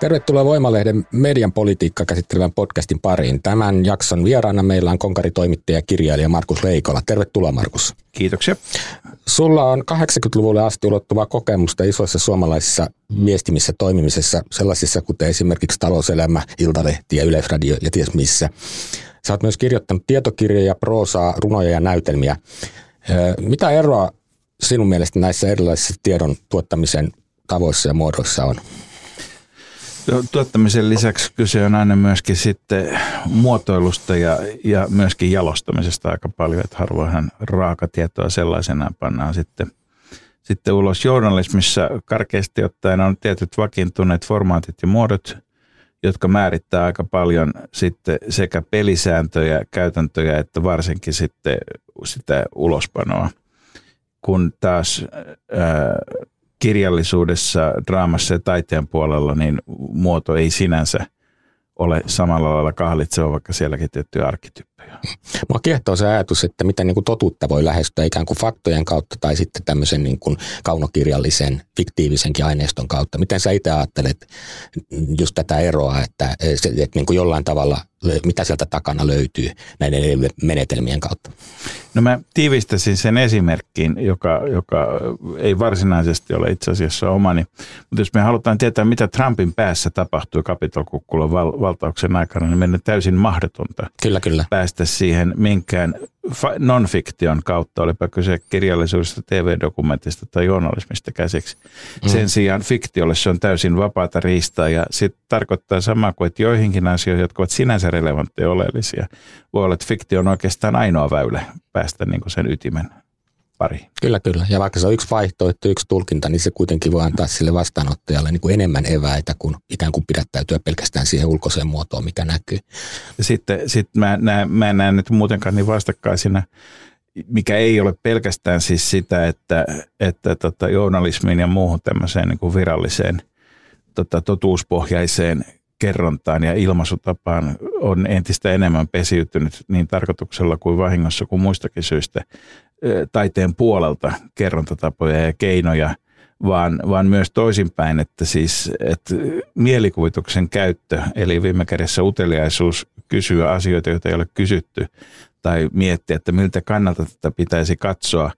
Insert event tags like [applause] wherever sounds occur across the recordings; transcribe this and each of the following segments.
Tervetuloa Voimalehden median politiikka käsittelevän podcastin pariin. Tämän jakson vieraana meillä on konkaritoimittaja ja kirjailija Markus Leikola. Tervetuloa Markus. Kiitoksia. Sulla on 80-luvulle asti ulottuvaa kokemusta isoissa suomalaisissa viestimissä toimimisessa, sellaisissa kuten esimerkiksi Talouselämä, Iltalehti ja Yleisradio ja ties missä. Sä oot myös kirjoittanut tietokirjoja, proosaa, runoja ja näytelmiä. Mitä eroa sinun mielestä näissä erilaisissa tiedon tuottamisen tavoissa ja muodoissa on? Tuottamisen lisäksi kyse on aina myöskin sitten muotoilusta ja, ja myöskin jalostamisesta aika paljon, että harvoinhan raakatietoa sellaisenaan pannaan sitten, sitten ulos. Journalismissa karkeasti ottaen on tietyt vakiintuneet formaatit ja muodot, jotka määrittää aika paljon sitten sekä pelisääntöjä, käytäntöjä, että varsinkin sitten sitä ulospanoa. Kun taas ää, kirjallisuudessa, draamassa ja taiteen puolella, niin muoto ei sinänsä ole samalla lailla kahlitseva, vaikka sielläkin tiettyjä arkkityyppejä. Mua kiehtoo se ajatus, että miten niin kuin totuutta voi lähestyä ikään kuin faktojen kautta tai sitten tämmöisen niin kuin kaunokirjallisen, fiktiivisenkin aineiston kautta. Miten sä itse ajattelet just tätä eroa, että, että niin kuin jollain tavalla mitä sieltä takana löytyy näiden menetelmien kautta? No mä tiivistäisin sen esimerkkiin, joka, joka ei varsinaisesti ole itse asiassa omani. Mutta jos me halutaan tietää, mitä Trumpin päässä tapahtui kapitolkukkulon val- valtauksen aikana, niin meidän täysin mahdotonta kyllä, kyllä. päästä siihen minkään non-fiktion kautta, olipa kyse kirjallisuudesta, TV-dokumentista tai journalismista käsiksi. Mm. Sen sijaan fiktiolle se on täysin vapaata riistaa ja se tarkoittaa samaa kuin, että joihinkin asioihin, jotka ovat sinänsä relevantteja oleellisia, voi olla, että fiktio on oikeastaan ainoa väylä päästä niin kuin sen ytimen pari. Kyllä, kyllä. Ja vaikka se on yksi vaihtoehto, yksi tulkinta, niin se kuitenkin voi antaa sille vastaanottajalle niin kuin enemmän eväitä kuin ikään kuin pidättäytyä pelkästään siihen ulkoiseen muotoon, mikä näkyy. Ja sitten sit mä, näen, mä en näe nyt muutenkaan niin vastakkaisina, mikä ei ole pelkästään siis sitä, että, että tota, journalismiin ja muuhun tämmöiseen niin kuin viralliseen tota, totuuspohjaiseen kerrontaan ja ilmaisutapaan on entistä enemmän pesiytynyt niin tarkoituksella kuin vahingossa kuin muistakin syistä taiteen puolelta kerrontatapoja ja keinoja, vaan, vaan myös toisinpäin, että siis että mielikuvituksen käyttö, eli viime kädessä uteliaisuus kysyä asioita, joita ei ole kysytty, tai miettiä, että miltä kannalta tätä pitäisi katsoa,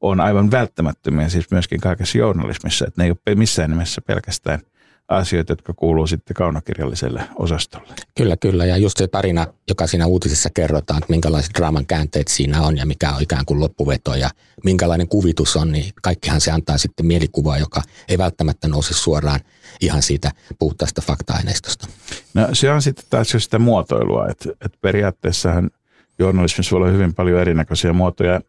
on aivan välttämättömiä siis myöskin kaikessa journalismissa, että ne ei ole missään nimessä pelkästään – asioita, jotka kuuluu sitten kaunokirjalliselle osastolle. Kyllä, kyllä. Ja just se tarina, joka siinä uutisessa kerrotaan, että minkälaiset draaman käänteet siinä on ja mikä on ikään kuin loppuveto ja minkälainen kuvitus on, niin kaikkihan se antaa sitten mielikuvaa, joka ei välttämättä nouse suoraan ihan siitä puhtaasta fakta-aineistosta. No se on sitten taas jo sitä muotoilua, että, että periaatteessahan journalismissa voi olla hyvin paljon erinäköisiä muotoja.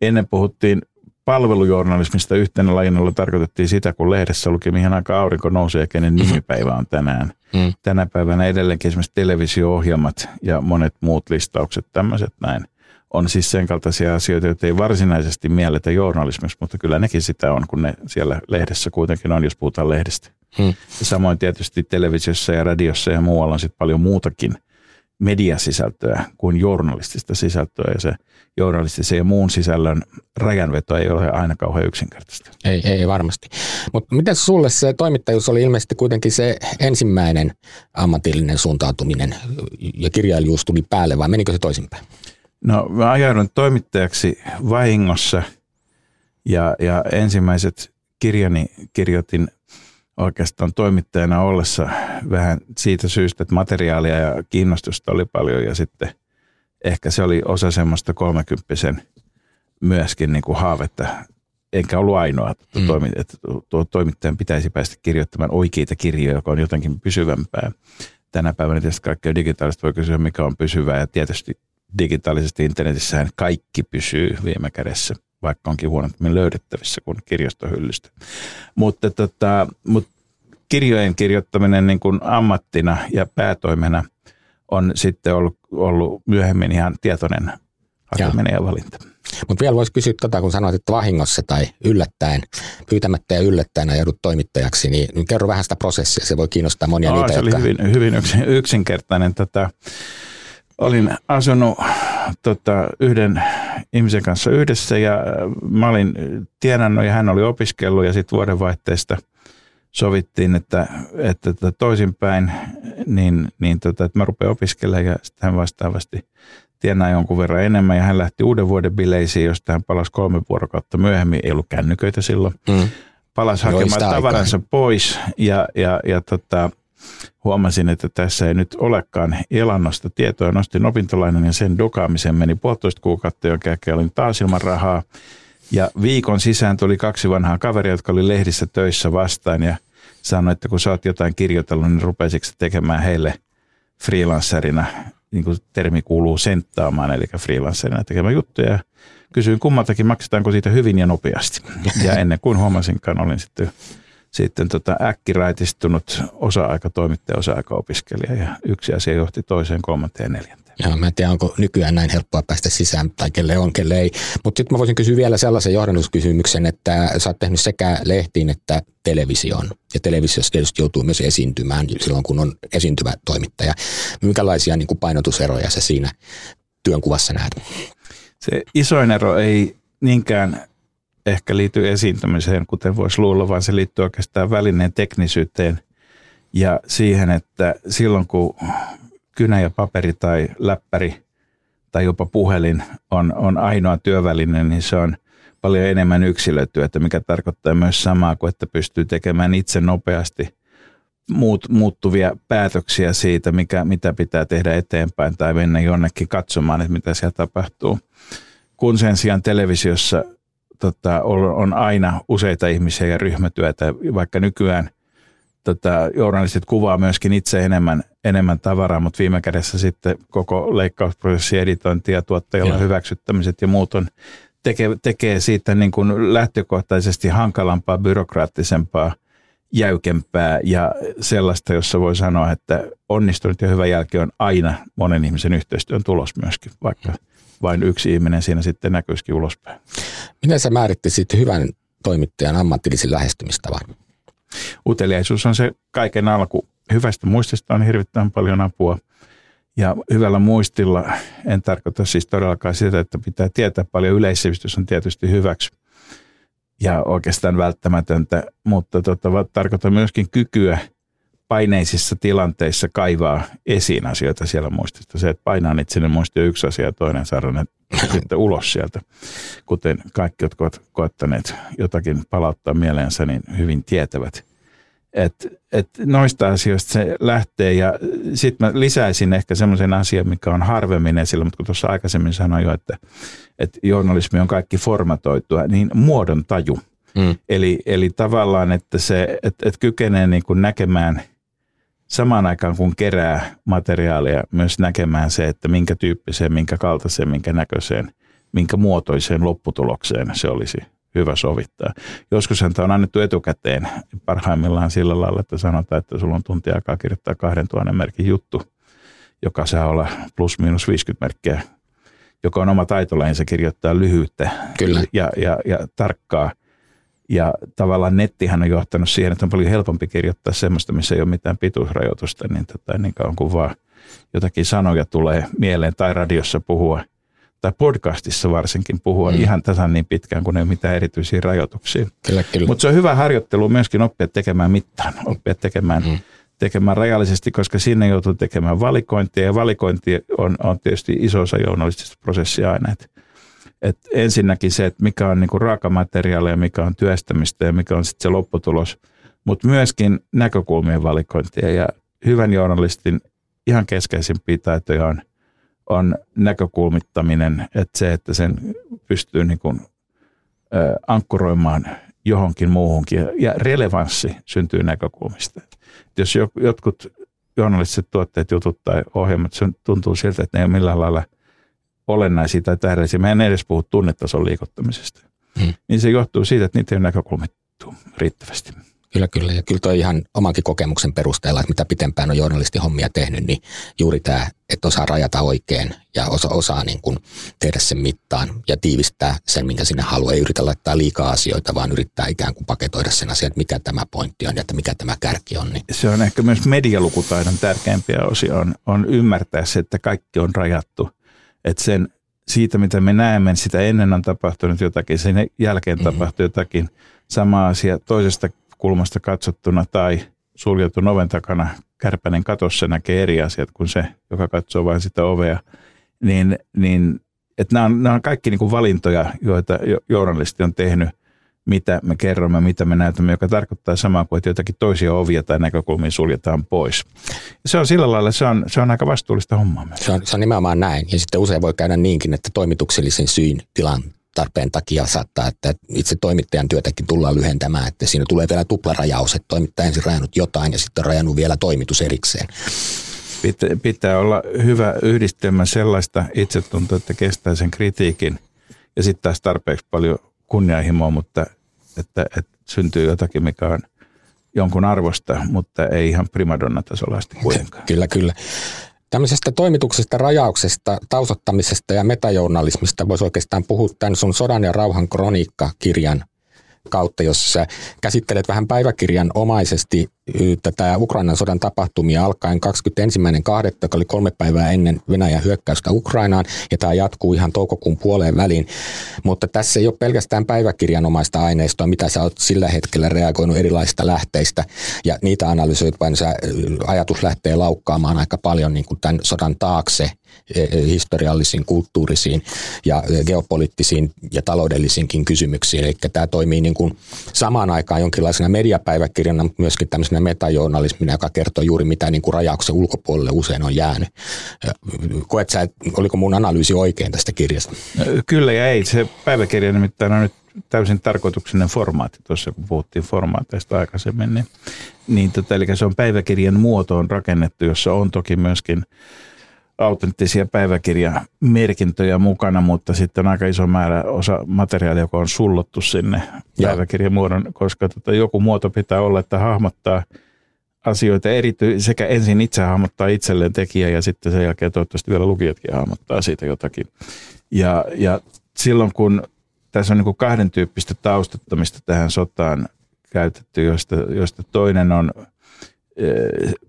Ennen puhuttiin palvelujournalismista yhtenä lajina tarkoitettiin sitä, kun lehdessä luki, mihin aika aurinko nousee ja kenen nimipäivä on tänään. Mm. Tänä päivänä edelleenkin esimerkiksi televisio-ohjelmat ja monet muut listaukset, tämmöiset näin, on siis sen kaltaisia asioita, joita ei varsinaisesti mielletä journalismissa, mutta kyllä nekin sitä on, kun ne siellä lehdessä kuitenkin on, jos puhutaan lehdestä. Mm. Ja samoin tietysti televisiossa ja radiossa ja muualla on sitten paljon muutakin – mediasisältöä kuin journalistista sisältöä ja se journalistisen ja muun sisällön rajanveto ei ole aina kauhean yksinkertaista. Ei, ei varmasti. Mutta miten sulle se toimittajuus oli ilmeisesti kuitenkin se ensimmäinen ammatillinen suuntautuminen ja kirjailijuus tuli päälle vai menikö se toisinpäin? No mä ajaudun toimittajaksi vahingossa ja, ja ensimmäiset kirjani kirjoitin oikeastaan toimittajana ollessa vähän siitä syystä, että materiaalia ja kiinnostusta oli paljon ja sitten ehkä se oli osa semmoista kolmekymppisen myöskin niin kuin haavetta, enkä ollut ainoa, että, mm. toimi, että tuo toimittajan pitäisi päästä kirjoittamaan oikeita kirjoja, joka on jotenkin pysyvämpää. Tänä päivänä tietysti kaikkea digitaalista voi kysyä, mikä on pysyvää ja tietysti digitaalisesti internetissähän kaikki pysyy viime kädessä – vaikka onkin huonommin löydettävissä kuin kirjastohyllystä. Mutta, tota, mutta kirjojen kirjoittaminen niin kuin ammattina ja päätoimena on sitten ollut, ollut myöhemmin ihan tietoinen hakeminen ja valinta. Mutta vielä voisi kysyä tota, kun sanoit, että vahingossa tai yllättäen, pyytämättä ja yllättäen joudut toimittajaksi, niin, niin kerro vähän sitä prosessia, se voi kiinnostaa monia no, niitä, se jotka... oli hyvin, hyvin yksinkertainen. Tota, olin asunut tota, yhden ihmisen kanssa yhdessä ja mä olin tienannut ja hän oli opiskellut ja sitten vuodenvaihteesta sovittiin, että, että, että toisinpäin, niin, niin tota, että mä rupean opiskelemaan ja sitten hän vastaavasti tienaa jonkun verran enemmän ja hän lähti uuden vuoden bileisiin, josta hän palasi kolme vuorokautta myöhemmin, ei ollut kännyköitä silloin, mm. palasi hakemaan tavaransa aikaa. pois ja, ja, ja tota, huomasin, että tässä ei nyt olekaan elannosta tietoa. Nostin opintolainan ja sen dokaamisen meni puolitoista kuukautta, jonka jälkeen olin taas ilman rahaa. Ja viikon sisään tuli kaksi vanhaa kaveria, jotka oli lehdissä töissä vastaan ja sanoi, että kun sä oot jotain kirjoitellut, niin rupeisitko tekemään heille freelancerina, niin kuin termi kuuluu senttaamaan, eli freelancerina tekemään juttuja. Kysyin kummaltakin, maksetaanko siitä hyvin ja nopeasti. Ja ennen kuin huomasinkaan, olin sitten sitten tota äkkiraitistunut osa-aikatoimittaja, osa-aikaopiskelija ja yksi asia johti toiseen, kolmanteen ja neljänteen. Joo, mä en tiedä, onko nykyään näin helppoa päästä sisään tai kelle on, kelle ei. Mutta sitten mä voisin kysyä vielä sellaisen johdannuskysymyksen, että sä oot tehnyt sekä lehtiin että televisioon. Ja televisiossa tietysti joutuu myös esiintymään silloin, kun on esiintyvä toimittaja. Minkälaisia niin kuin painotuseroja sä siinä työnkuvassa näet? Se isoin ero ei niinkään ehkä liity esiintymiseen, kuten voisi luulla, vaan se liittyy oikeastaan välineen teknisyyteen ja siihen, että silloin kun kynä ja paperi tai läppäri tai jopa puhelin on, on ainoa työväline, niin se on paljon enemmän yksilötyötä, mikä tarkoittaa myös samaa kuin, että pystyy tekemään itse nopeasti muut, muuttuvia päätöksiä siitä, mikä, mitä pitää tehdä eteenpäin tai mennä jonnekin katsomaan, että mitä siellä tapahtuu. Kun sen sijaan televisiossa tota, on aina useita ihmisiä ja ryhmätyötä, vaikka nykyään tota, journalistit kuvaa myöskin itse enemmän, enemmän tavaraa, mutta viime kädessä sitten koko leikkausprosessi, editointi ja tuottajalla hyväksyttämiset ja muut on, tekee, tekee siitä niin kuin lähtökohtaisesti hankalampaa, byrokraattisempaa, jäykempää ja sellaista, jossa voi sanoa, että onnistunut ja hyvä jälki on aina monen ihmisen yhteistyön tulos myöskin, vaikka vain yksi ihminen siinä sitten näkyisikin ulospäin. Miten sä määrittisit hyvän toimittajan ammatillisen lähestymistavan? Uteliaisuus on se kaiken alku. Hyvästä muistista on hirvittävän paljon apua. Ja hyvällä muistilla en tarkoita siis todellakaan sitä, että pitää tietää paljon. Yleissivistys on tietysti hyväksi ja oikeastaan välttämätöntä, mutta tota, tarkoitan myöskin kykyä – paineisissa tilanteissa kaivaa esiin asioita siellä muistista. Se, että painaa niitä sinne muisti on yksi asia ja toinen saada ne [coughs] sitten ulos sieltä. Kuten kaikki, jotka ovat koettaneet jotakin palauttaa mieleensä, niin hyvin tietävät. Et, et noista asioista se lähtee ja sitten mä lisäisin ehkä semmoisen asian, mikä on harvemmin esillä, mutta kun tuossa aikaisemmin sanoin jo, että, että journalismi on kaikki formatoitua, niin muodon taju. Mm. Eli, eli tavallaan, että se että, että kykenee niin kuin näkemään – samaan aikaan kun kerää materiaalia myös näkemään se, että minkä tyyppiseen, minkä kaltaiseen, minkä näköiseen, minkä muotoiseen lopputulokseen se olisi hyvä sovittaa. Joskus on annettu etukäteen parhaimmillaan sillä lailla, että sanotaan, että sulla on tunti aikaa kirjoittaa 2000 merkin juttu, joka saa olla plus miinus 50 merkkiä, joka on oma taitolajinsa kirjoittaa lyhyyttä Kyllä. Ja, ja, ja tarkkaa – ja tavallaan nettihän on johtanut siihen, että on paljon helpompi kirjoittaa semmoista, missä ei ole mitään pituusrajoitusta, niin, tota, niin kauan kuin vaan jotakin sanoja tulee mieleen tai radiossa puhua tai podcastissa varsinkin puhua mm. ihan tasan niin pitkään, kun ei ole mitään erityisiä rajoituksia. Kyllä, kyllä. Mutta se on hyvä harjoittelu myöskin oppia tekemään mittaan, oppia tekemään, mm. tekemään rajallisesti, koska sinne joutuu tekemään valikointia ja valikointi on, on tietysti iso osa journalistista prosessia aina. Että et ensinnäkin se, että mikä on niinku raakamateriaalia ja mikä on työstämistä ja mikä on sitten se lopputulos, mutta myöskin näkökulmien valikointia ja hyvän journalistin ihan keskeisimpiä taitoja on, on näkökulmittaminen, että se, että sen pystyy niinku, ä, ankkuroimaan johonkin muuhunkin ja relevanssi syntyy näkökulmista. Et jos jotkut journalistiset tuotteet, jutut tai ohjelmat, se tuntuu siltä, että ne ei ole millään lailla – olennaisia tai tähdellisiä. Mä en edes puhu tunnetason liikuttamisesta. Hmm. Niin se johtuu siitä, että niitä ei ole näkökulmittu riittävästi. Kyllä, kyllä. Ja kyllä toi ihan omankin kokemuksen perusteella, että mitä pitempään on journalistihommia tehnyt, niin juuri tämä, että osaa rajata oikein ja osa, osaa niin kuin tehdä sen mittaan ja tiivistää sen, minkä sinne haluaa. Ei yritä laittaa liikaa asioita, vaan yrittää ikään kuin paketoida sen asian, että mikä tämä pointti on ja että mikä tämä kärki on. Niin. Se on ehkä myös medialukutaidon tärkeimpiä osia, on, on ymmärtää se, että kaikki on rajattu – että sen, siitä mitä me näemme, sitä ennen on tapahtunut jotakin, sen jälkeen mm-hmm. tapahtui jotakin sama asia toisesta näkökulmasta katsottuna tai suljetun oven takana kärpänen katossa näkee eri asiat kuin se, joka katsoo vain sitä ovea, niin, niin että nämä, on, nämä on kaikki niin kuin valintoja, joita journalisti on tehnyt, mitä me kerromme, mitä me näytämme, joka tarkoittaa samaa kuin, että jotakin toisia ovia tai näkökulmia suljetaan pois. Se on sillä lailla, se on, se on aika vastuullista hommaa. Se on, se on nimenomaan näin. Ja sitten usein voi käydä niinkin, että toimituksellisen syyn tilan tarpeen takia saattaa, että itse toimittajan työtäkin tullaan lyhentämään, että siinä tulee vielä tuplarajaus, että toimittaja ensin rajannut jotain ja sitten rajannut vielä toimitus erikseen. Pitää, pitää olla hyvä yhdistelmä sellaista itsetuntoa, että kestää sen kritiikin ja sitten taas tarpeeksi paljon kunnianhimoa, mutta että, että syntyy jotakin, mikä on jonkun arvosta, mutta ei ihan primadonna-tasolla asti kuitenkaan. Kyllä, kyllä. Tämmöisestä toimituksesta, rajauksesta, tausottamisesta ja metajournalismista voisi oikeastaan puhua tämän sun Sodan ja rauhan kroniikka-kirjan kautta, jossa käsittelet vähän päiväkirjan omaisesti tätä Ukrainan sodan tapahtumia alkaen 21.2., joka oli kolme päivää ennen Venäjän hyökkäystä Ukrainaan, ja tämä jatkuu ihan toukokuun puoleen väliin. Mutta tässä ei ole pelkästään päiväkirjanomaista aineistoa, mitä sä oot sillä hetkellä reagoinut erilaisista lähteistä, ja niitä analysoit, vaan sä ajatus lähtee laukkaamaan aika paljon niin kuin tämän sodan taakse E, e, historiallisiin, kulttuurisiin ja geopoliittisiin ja taloudellisiinkin kysymyksiin. Eli tämä toimii niin kuin samaan aikaan jonkinlaisena mediapäiväkirjana, mutta myöskin tämmöisenä metajournalismina, joka kertoo juuri mitä niin kuin rajauksen ulkopuolelle usein on jäänyt. Koet sä, oliko mun analyysi oikein tästä kirjasta? Kyllä ja ei. Se päiväkirja nimittäin on nyt täysin tarkoituksinen formaatti, tuossa kun puhuttiin formaateista aikaisemmin, niin, niin tota, eli se on päiväkirjan muotoon rakennettu, jossa on toki myöskin autenttisia päiväkirjamerkintöjä mukana, mutta sitten aika iso määrä osa materiaalia, joka on sullottu sinne päiväkirjan muodon, koska tota, joku muoto pitää olla, että hahmottaa asioita erity, sekä ensin itse hahmottaa itselleen tekijä ja sitten sen jälkeen toivottavasti vielä lukijatkin hahmottaa siitä jotakin. Ja, ja silloin kun tässä on niin kahden tyyppistä taustattamista tähän sotaan käytetty, josta, josta toinen on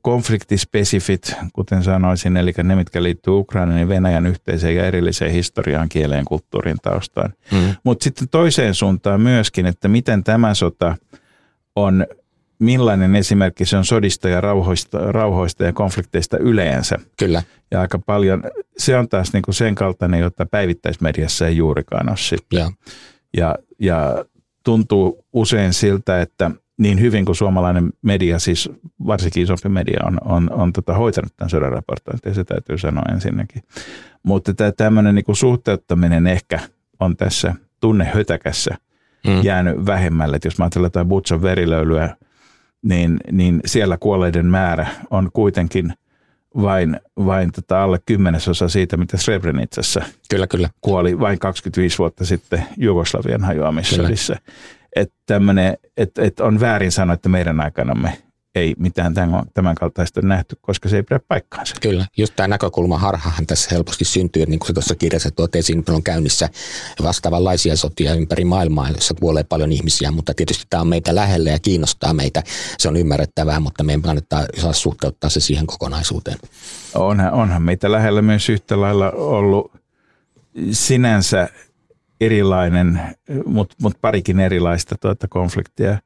konfliktispesifit, kuten sanoisin, eli ne, mitkä liittyy Ukrainan ja Venäjän yhteiseen ja erilliseen historiaan, kieleen, kulttuurin taustaan. Mm. Mutta sitten toiseen suuntaan myöskin, että miten tämä sota on, millainen esimerkki se on sodista ja rauhoista, rauhoista ja konflikteista yleensä. Kyllä. Ja aika paljon, se on taas niinku sen kaltainen, jota päivittäismediassa ei juurikaan ole sitten. Ja, ja, ja tuntuu usein siltä, että – niin hyvin kuin suomalainen media, siis varsinkin isompi media, on, on, on tota, hoitanut tämän sodan raportointia, se täytyy sanoa ensinnäkin. Mutta tämä tämmöinen niin suhteuttaminen ehkä on tässä tunnehötäkässä mm. jäänyt vähemmälle. Et jos mä ajattelen jotain Butson verilöylyä, niin, niin siellä kuolleiden määrä on kuitenkin vain, vain tota alle kymmenesosa siitä, mitä Srebrenicassa kyllä, kyllä. kuoli vain 25 vuotta sitten Jugoslavian hajoamissodissa että, tämmönen, että, että on väärin sanoa, että meidän aikanamme ei mitään tämän, tämän kaltaista nähty, koska se ei pidä paikkaansa. Kyllä, just tämä näkökulma harhahan tässä helposti syntyy, niin kuin se tuossa kirjassa tuot esiin, on käynnissä vastaavanlaisia sotia ympäri maailmaa, jossa kuolee paljon ihmisiä, mutta tietysti tämä on meitä lähellä ja kiinnostaa meitä. Se on ymmärrettävää, mutta meidän kannattaa saa suhteuttaa se siihen kokonaisuuteen. Onhan, onhan meitä lähellä myös yhtä lailla ollut sinänsä erilainen, mutta mut parikin erilaista tuota konfliktia,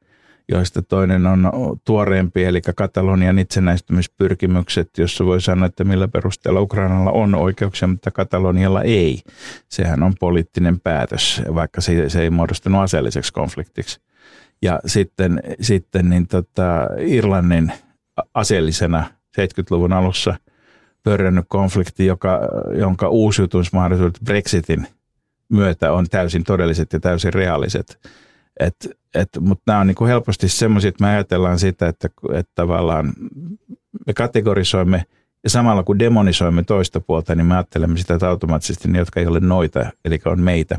joista toinen on tuoreempi, eli Katalonian itsenäistymispyrkimykset, jossa voi sanoa, että millä perusteella Ukrainalla on oikeuksia, mutta Katalonialla ei. Sehän on poliittinen päätös, vaikka se, se ei muodostunut aseelliseksi konfliktiksi. Ja sitten, sitten niin tota, Irlannin aseellisena 70-luvun alussa pörrännyt konflikti, joka, jonka uusiutumismahdollisuudet Brexitin – myötä on täysin todelliset ja täysin reaaliset. Et, et, mutta nämä on niin kuin helposti semmoisia, että me ajatellaan sitä, että, että tavallaan me kategorisoimme ja samalla kun demonisoimme toista puolta, niin me ajattelemme sitä, automaattisesti ne, jotka ei ole noita, eli on meitä,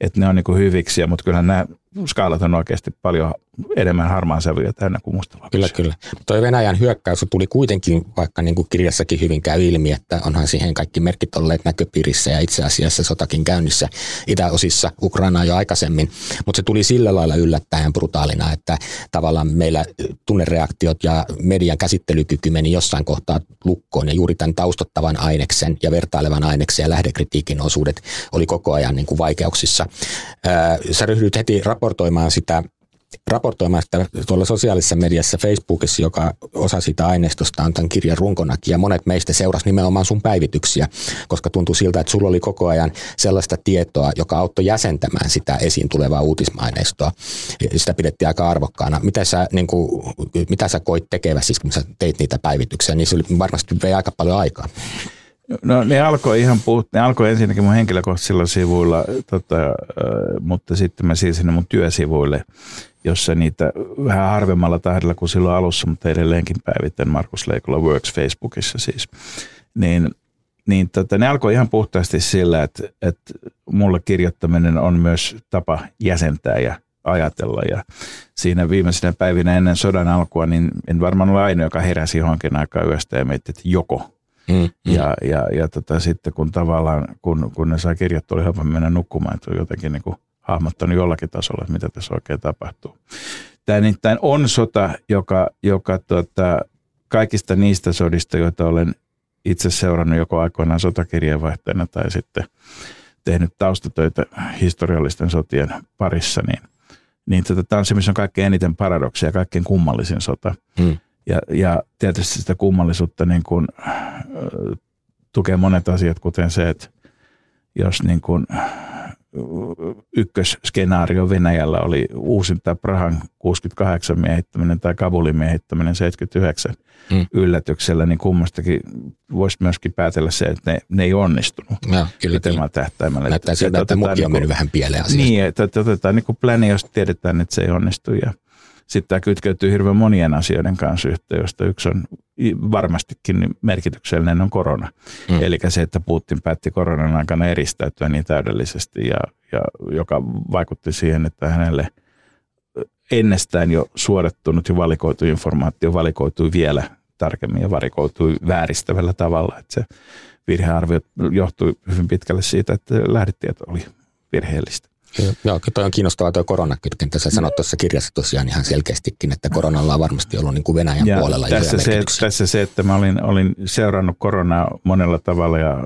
että ne on niin kuin hyviksiä, mutta kyllähän nämä skaalat on oikeasti paljon enemmän harmaan sävyjä täynnä kuin mustavalkoisia. Kyllä, kyllä. Tuo Venäjän hyökkäys tuli kuitenkin, vaikka niin kuin kirjassakin hyvin käy ilmi, että onhan siihen kaikki merkit olleet näköpiirissä ja itse asiassa sotakin käynnissä itäosissa Ukrainaa jo aikaisemmin. Mutta se tuli sillä lailla yllättäen brutaalina, että tavallaan meillä tunnereaktiot ja median käsittelykyky meni jossain kohtaa lukkoon ja juuri tämän taustottavan aineksen ja vertailevan aineksen ja lähdekritiikin osuudet oli koko ajan niin kuin vaikeuksissa. Sä ryhdyt heti raportoimaan sitä raportoimaan sitä tuolla sosiaalisessa mediassa Facebookissa, joka osa siitä aineistosta on tämän kirjan runkonakin. Ja monet meistä seurasi nimenomaan sun päivityksiä, koska tuntui siltä, että sulla oli koko ajan sellaista tietoa, joka auttoi jäsentämään sitä esiin tulevaa uutismaineistoa. Sitä pidettiin aika arvokkaana. Mitä sä, niin kuin, mitä sä koit tekeväsi, siis kun sä teit niitä päivityksiä, niin se oli varmasti vei aika paljon aikaa. No ne alkoi ihan puhut, ne alkoi ensinnäkin mun henkilökohtaisilla sivuilla, tota, mutta sitten mä siirsin ne mun työsivuille, jossa niitä vähän harvemmalla tahdilla kuin silloin alussa, mutta edelleenkin päivittäin Markus Leikola Works Facebookissa siis. Niin, niin tota, ne alkoi ihan puhtaasti sillä, että, että mulle kirjoittaminen on myös tapa jäsentää ja ajatella. Ja siinä viimeisenä päivinä ennen sodan alkua, niin en varmaan ole ainoa, joka heräsi johonkin aikaan yöstä ja mietti, että joko Mm, mm. Ja, ja, ja tota, sitten kun tavallaan, kun, kun ne sai kirjat, oli helpompi mennä nukkumaan, että on jotenkin niin kuin hahmottanut jollakin tasolla, että mitä tässä oikein tapahtuu. Tämä nimittäin on sota, joka, joka tota, kaikista niistä sodista, joita olen itse seurannut joko aikoinaan sotakirjeenvaihtajana tai sitten tehnyt taustatöitä historiallisten sotien parissa, niin, niin tota, tämä on se, missä on kaikkein eniten paradoksia ja kaikkein kummallisin sota. Hmm. Ja, ja tietysti sitä kummallisuutta niin kuin, tukee monet asiat, kuten se, että jos niin kuin, ykkösskenaario Venäjällä oli uusinta Prahan 68 miehittäminen tai Kabulin miehittäminen 79 hmm. yllätyksellä, niin kummastakin voisi myöskin päätellä se, että ne, ne ei onnistunut. No, kyllä. Niin. tähtäimellä. Näyttää siltä, että muki on niin mennyt vähän pieleen asiasta. Niin, että otetaan niin pläni, jos tiedetään, että se ei onnistu ja – sitten tämä kytkeytyy hirveän monien asioiden kanssa yhteen, josta yksi on varmastikin merkityksellinen on korona. Mm. Eli se, että Putin päätti koronan aikana eristäytyä niin täydellisesti, ja, ja joka vaikutti siihen, että hänelle ennestään jo suodattunut ja valikoitu informaatio valikoitui vielä tarkemmin ja valikoitui vääristävällä tavalla. Että se virhearvio johtui hyvin pitkälle siitä, että lähdetieto oli virheellistä. Joo, toi on kiinnostavaa tuo koronakytkentä. Sä sanot tuossa kirjassa tosiaan ihan selkeästikin, että koronalla on varmasti ollut niin kuin Venäjän ja puolella tässä se, tässä se, että mä olin, olin seurannut koronaa monella tavalla ja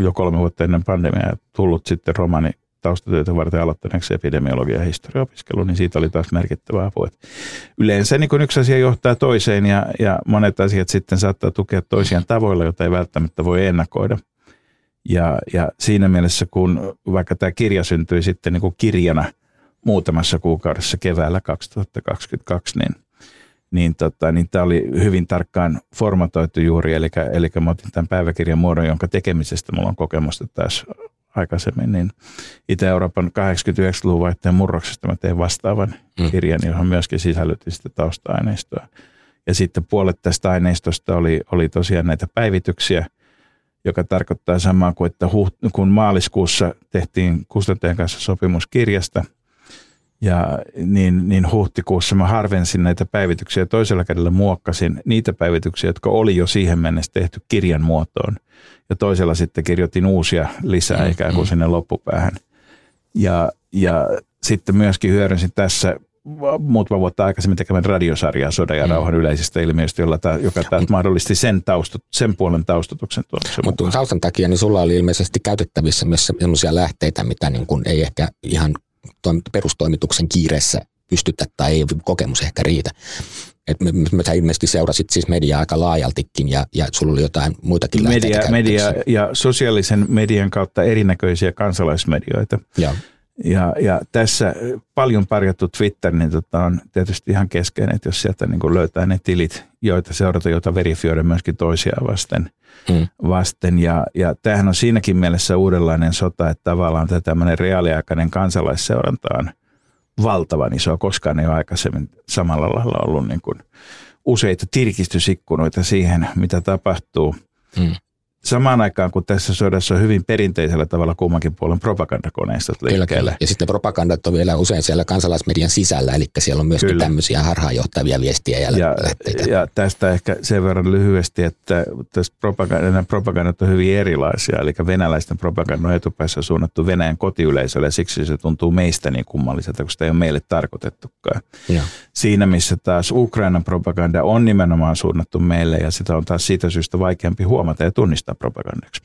jo kolme vuotta ennen pandemiaa tullut sitten romani taustatyötä varten aloittaneeksi epidemiologia ja historiaopiskelu, niin siitä oli taas merkittävä apu. Et yleensä niin kun yksi asia johtaa toiseen ja, ja monet asiat sitten saattaa tukea toisiaan tavoilla, joita ei välttämättä voi ennakoida – ja, ja siinä mielessä, kun vaikka tämä kirja syntyi sitten niin kuin kirjana muutamassa kuukaudessa keväällä 2022, niin, niin, tota, niin tämä oli hyvin tarkkaan formatoitu juuri, eli, eli mä otin tämän päiväkirjan muodon, jonka tekemisestä mulla on kokemusta taas aikaisemmin, niin Itä-Euroopan 89-luvun vaihteen murroksesta mä tein vastaavan mm. kirjan, johon myöskin sisällytin sitä tausta-aineistoa. Ja sitten puolet tästä aineistosta oli, oli tosiaan näitä päivityksiä – joka tarkoittaa samaa kuin, että huht, kun maaliskuussa tehtiin kustantajan kanssa sopimus kirjasta, ja niin, niin huhtikuussa mä harvensin näitä päivityksiä toisella kädellä muokkasin niitä päivityksiä, jotka oli jo siihen mennessä tehty kirjan muotoon. Ja toisella sitten kirjoitin uusia lisää mm, ikään kuin mm. sinne loppupäähän. Ja, ja sitten myöskin hyödynsin tässä muutama vuotta aikaisemmin tekemään radiosarjaa sodan ja mm. rauhan yleisistä ilmiöistä, jolla ta, joka taas mahdollisti sen, taustat, sen puolen taustatuksen tuomisen Mutta taustan takia niin sulla oli ilmeisesti käytettävissä myös sellaisia lähteitä, mitä niin kuin ei ehkä ihan perustoimituksen kiireessä pystytä tai ei kokemus ehkä riitä. Et me, me, sä ilmeisesti seurasit siis mediaa aika laajaltikin ja, ja sulla oli jotain muitakin media, media ja sosiaalisen median kautta erinäköisiä kansalaismedioita. Ja. Ja, ja tässä paljon parjattu Twitter niin tota on tietysti ihan keskeinen, että jos sieltä niin kuin löytää ne tilit, joita seurata, joita verifioida myöskin toisiaan vasten. Hmm. vasten. Ja, ja tämähän on siinäkin mielessä uudenlainen sota, että tavallaan tämä tämmöinen reaaliaikainen kansalaisseuranta on valtavan iso, koskaan ei ole aikaisemmin samalla lailla ollut niin kuin useita tirkistysikkunoita siihen, mitä tapahtuu. Hmm samaan aikaan, kun tässä sodassa on hyvin perinteisellä tavalla kummankin puolen propagandakoneistot liikkeelle. Ja sitten propagandat on vielä usein siellä kansalaismedian sisällä, eli siellä on myöskin kyllä. tämmöisiä harhaanjohtavia viestiä ja, ja lähteitä. Ja tästä ehkä sen verran lyhyesti, että tässä propagandat, propagandat on hyvin erilaisia, eli venäläisten propaganda on etupäässä suunnattu Venäjän kotiyleisölle, ja siksi se tuntuu meistä niin kummalliselta, kun sitä ei ole meille tarkoitettukaan. Ja. Siinä, missä taas Ukrainan propaganda on nimenomaan suunnattu meille, ja sitä on taas siitä syystä vaikeampi huomata ja tunnistaa propagandaksi.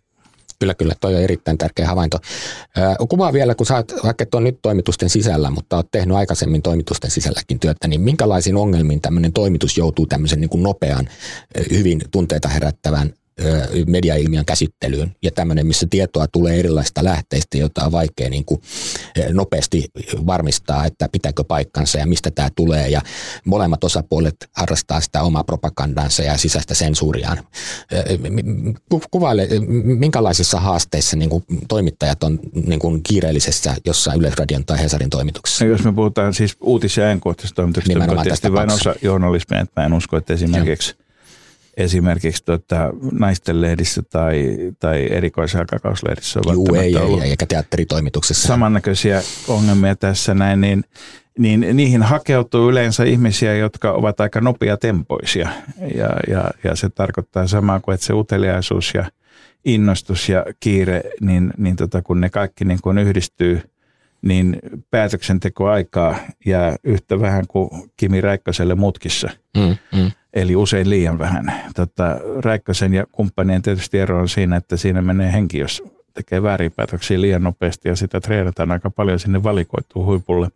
Kyllä, kyllä. Toi on erittäin tärkeä havainto. Kuvaa vielä, kun sä oot, vaikka et ole nyt toimitusten sisällä, mutta oot tehnyt aikaisemmin toimitusten sisälläkin työtä, niin minkälaisiin ongelmiin tämmöinen toimitus joutuu tämmöisen niin kuin nopean, hyvin tunteita herättävän mediailmiön käsittelyyn ja tämmöinen, missä tietoa tulee erilaisista lähteistä, jota on vaikea niin kuin nopeasti varmistaa, että pitääkö paikkansa ja mistä tämä tulee ja molemmat osapuolet harrastaa sitä omaa propagandansa ja sisäistä sensuuriaan. Kuvaile, minkälaisissa haasteissa niin kuin toimittajat on niin kuin kiireellisessä jossain Yleisradion tai Hesarin toimituksessa? No, jos me puhutaan siis uutis- ja ajankohtaisesta toimituksesta, on tietysti vain osa journalismia, että mä en usko, että esimerkiksi Joo esimerkiksi tuota, naisten lehdissä tai, tai erikoisaikakauslehdissä on Juu, ei, ollut ei, eikä teatteritoimituksessa. Samannäköisiä ongelmia tässä näin, niin, niin niihin hakeutuu yleensä ihmisiä, jotka ovat aika nopeatempoisia. Ja, ja, ja se tarkoittaa samaa kuin, että se uteliaisuus ja innostus ja kiire, niin, niin tota, kun ne kaikki niin kun yhdistyy – niin päätöksentekoaikaa jää yhtä vähän kuin Kimi Räikköselle mutkissa. Mm, mm eli usein liian vähän. Tota, Räikkösen ja kumppanien tietysti ero on siinä, että siinä menee henki, jos tekee väärin päätöksiä liian nopeasti ja sitä treenataan aika paljon sinne valikoituu huipulle.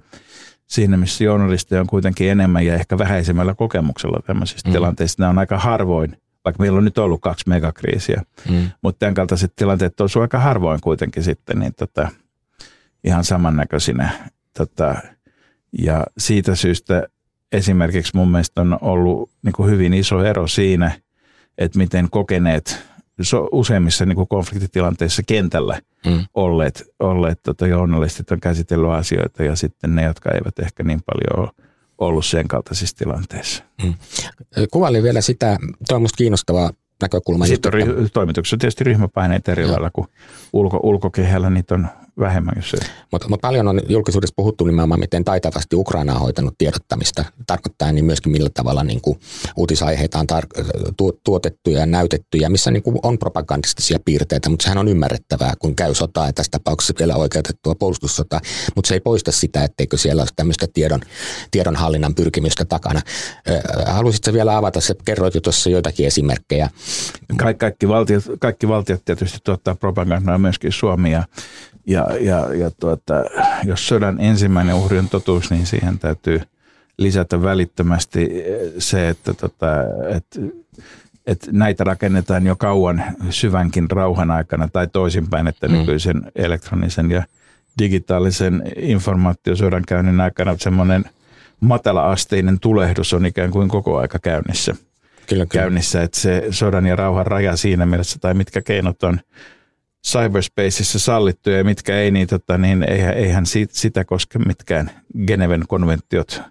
Siinä, missä journalisteja on kuitenkin enemmän ja ehkä vähäisemmällä kokemuksella tämmöisistä mm. tilanteista. Nämä on aika harvoin, vaikka meillä on nyt ollut kaksi megakriisiä, mm. mutta tämän kaltaiset tilanteet on aika harvoin kuitenkin sitten niin tota, ihan samannäköisinä. Tota, ja siitä syystä esimerkiksi mun mielestä on ollut niin kuin hyvin iso ero siinä, että miten kokeneet useimmissa niin kuin konfliktitilanteissa kentällä mm. olleet, olleet tota, journalistit on käsitellyt asioita ja sitten ne, jotka eivät ehkä niin paljon ole ollut sen kaltaisissa tilanteissa. Mm. Kuvailin vielä sitä, tuo on kiinnostavaa näkökulma. Sitten on ry- toimituksessa tietysti ryhmäpaineet eri lailla kuin ulko, ulkokehällä, niitä on vähemmän. Jos Mutta mut paljon on julkisuudessa puhuttu nimenomaan, miten taitavasti Ukraina on hoitanut tiedottamista, tarkoittaa niin myöskin millä tavalla niin kuin uutisaiheita on tar- tu- tuotettu ja näytetty ja missä niin kuin on propagandistisia piirteitä, mutta sehän on ymmärrettävää, kun käy sotaa ja tässä tapauksessa vielä oikeutettua puolustussotaa, mutta se ei poista sitä, etteikö siellä ole tämmöistä tiedon, tiedonhallinnan pyrkimystä takana. Haluaisitko vielä avata, se kerroit jo tuossa joitakin esimerkkejä. Ka- kaikki, valtiot, kaikki valtiot tietysti tuottaa propagandaa, myöskin Suomi ja ja, ja, ja tuota, jos sodan ensimmäinen uhri on totuus, niin siihen täytyy lisätä välittömästi se, että, tota, että, että näitä rakennetaan jo kauan syvänkin rauhan aikana tai toisinpäin, että mm. nykyisen elektronisen ja digitaalisen informaatiosodan käynnin aikana semmoinen matala-asteinen tulehdus on ikään kuin koko aika käynnissä. Kyllä, kyllä. käynnissä, että se sodan ja rauhan raja siinä mielessä tai mitkä keinot on cyberspaceissa sallittuja ja mitkä ei, niin, tota, niin eihän, eihän sitä koske mitkään Geneven konventiot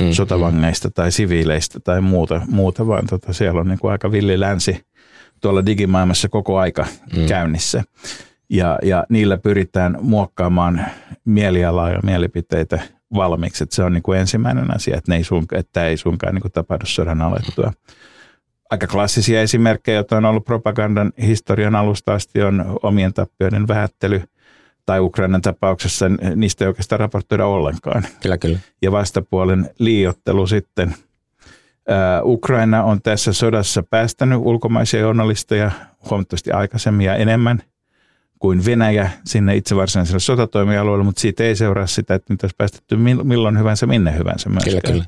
mm, sotavangeista mm. tai siviileistä tai muuta, muuta vaan tota, siellä on niin kuin aika villi länsi tuolla digimaailmassa koko aika mm. käynnissä. Ja, ja niillä pyritään muokkaamaan mielialaa ja mielipiteitä valmiiksi. Että se on niin kuin ensimmäinen asia, että, ne ei suinkaan, että ei suinkaan niin kuin tapahdu sodan alettua. Mm aika klassisia esimerkkejä, joita on ollut propagandan historian alusta asti, on omien tappioiden vähättely tai Ukrainan tapauksessa niistä ei oikeastaan raportoida ollenkaan. Kyllä, kyllä. Ja vastapuolen liiottelu sitten. Ukraina on tässä sodassa päästänyt ulkomaisia journalisteja huomattavasti aikaisemmin ja enemmän kuin Venäjä sinne itse varsinaiselle sotatoimialueelle, mutta siitä ei seuraa sitä, että niitä olisi päästetty milloin hyvänsä, minne hyvänsä myöskään. Kyllä, kyllä.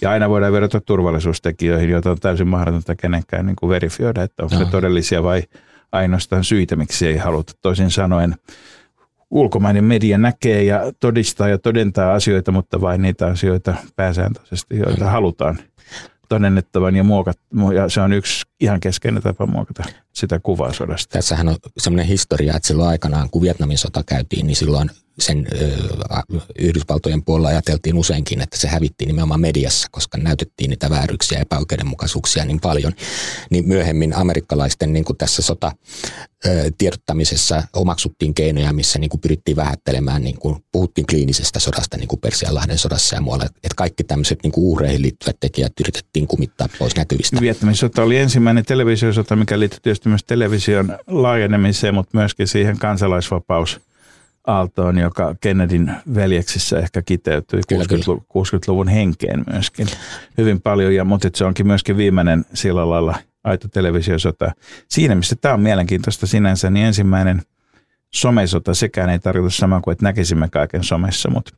Ja aina voidaan verrata turvallisuustekijöihin, joita on täysin mahdotonta kenenkään niin kuin verifioida, että onko no. ne todellisia vai ainoastaan syitä, miksi ei haluta. Toisin sanoen ulkomainen media näkee ja todistaa ja todentaa asioita, mutta vain niitä asioita pääsääntöisesti, joita mm. halutaan todennettavan ja muokat, ja se on yksi ihan keskeinen tapa muokata sitä kuvaa sodasta. Tässähän on semmoinen historia, että silloin aikanaan, kun Vietnamin sota käytiin, niin silloin sen ö, Yhdysvaltojen puolella ajateltiin useinkin, että se hävittiin nimenomaan mediassa, koska näytettiin niitä vääryyksiä ja epäoikeudenmukaisuuksia niin paljon. Niin myöhemmin amerikkalaisten niin kuin tässä sota ö, tiedottamisessa omaksuttiin keinoja, missä niin kuin pyrittiin vähättelemään, niin kuin puhuttiin kliinisestä sodasta, niin kuin Persianlahden sodassa ja muualla. Että kaikki tämmöiset niin kuin uhreihin liittyvät tekijät yritettiin kumittaa pois näkyvistä. Vietnamin sota oli ensimmäinen televisiosota, mikä liittyy tietysti myös television laajenemiseen, mutta myöskin siihen kansalaisvapaus aaltoon, joka Kennedyn veljeksissä ehkä kiteytyi 60-luvun henkeen myöskin hyvin paljon. Ja, mutta se onkin myöskin viimeinen sillä lailla aito televisiosota. Siinä, missä tämä on mielenkiintoista sinänsä, niin ensimmäinen somesota, sekään ei tarkoita sama kuin, että näkisimme kaiken somessa, mutta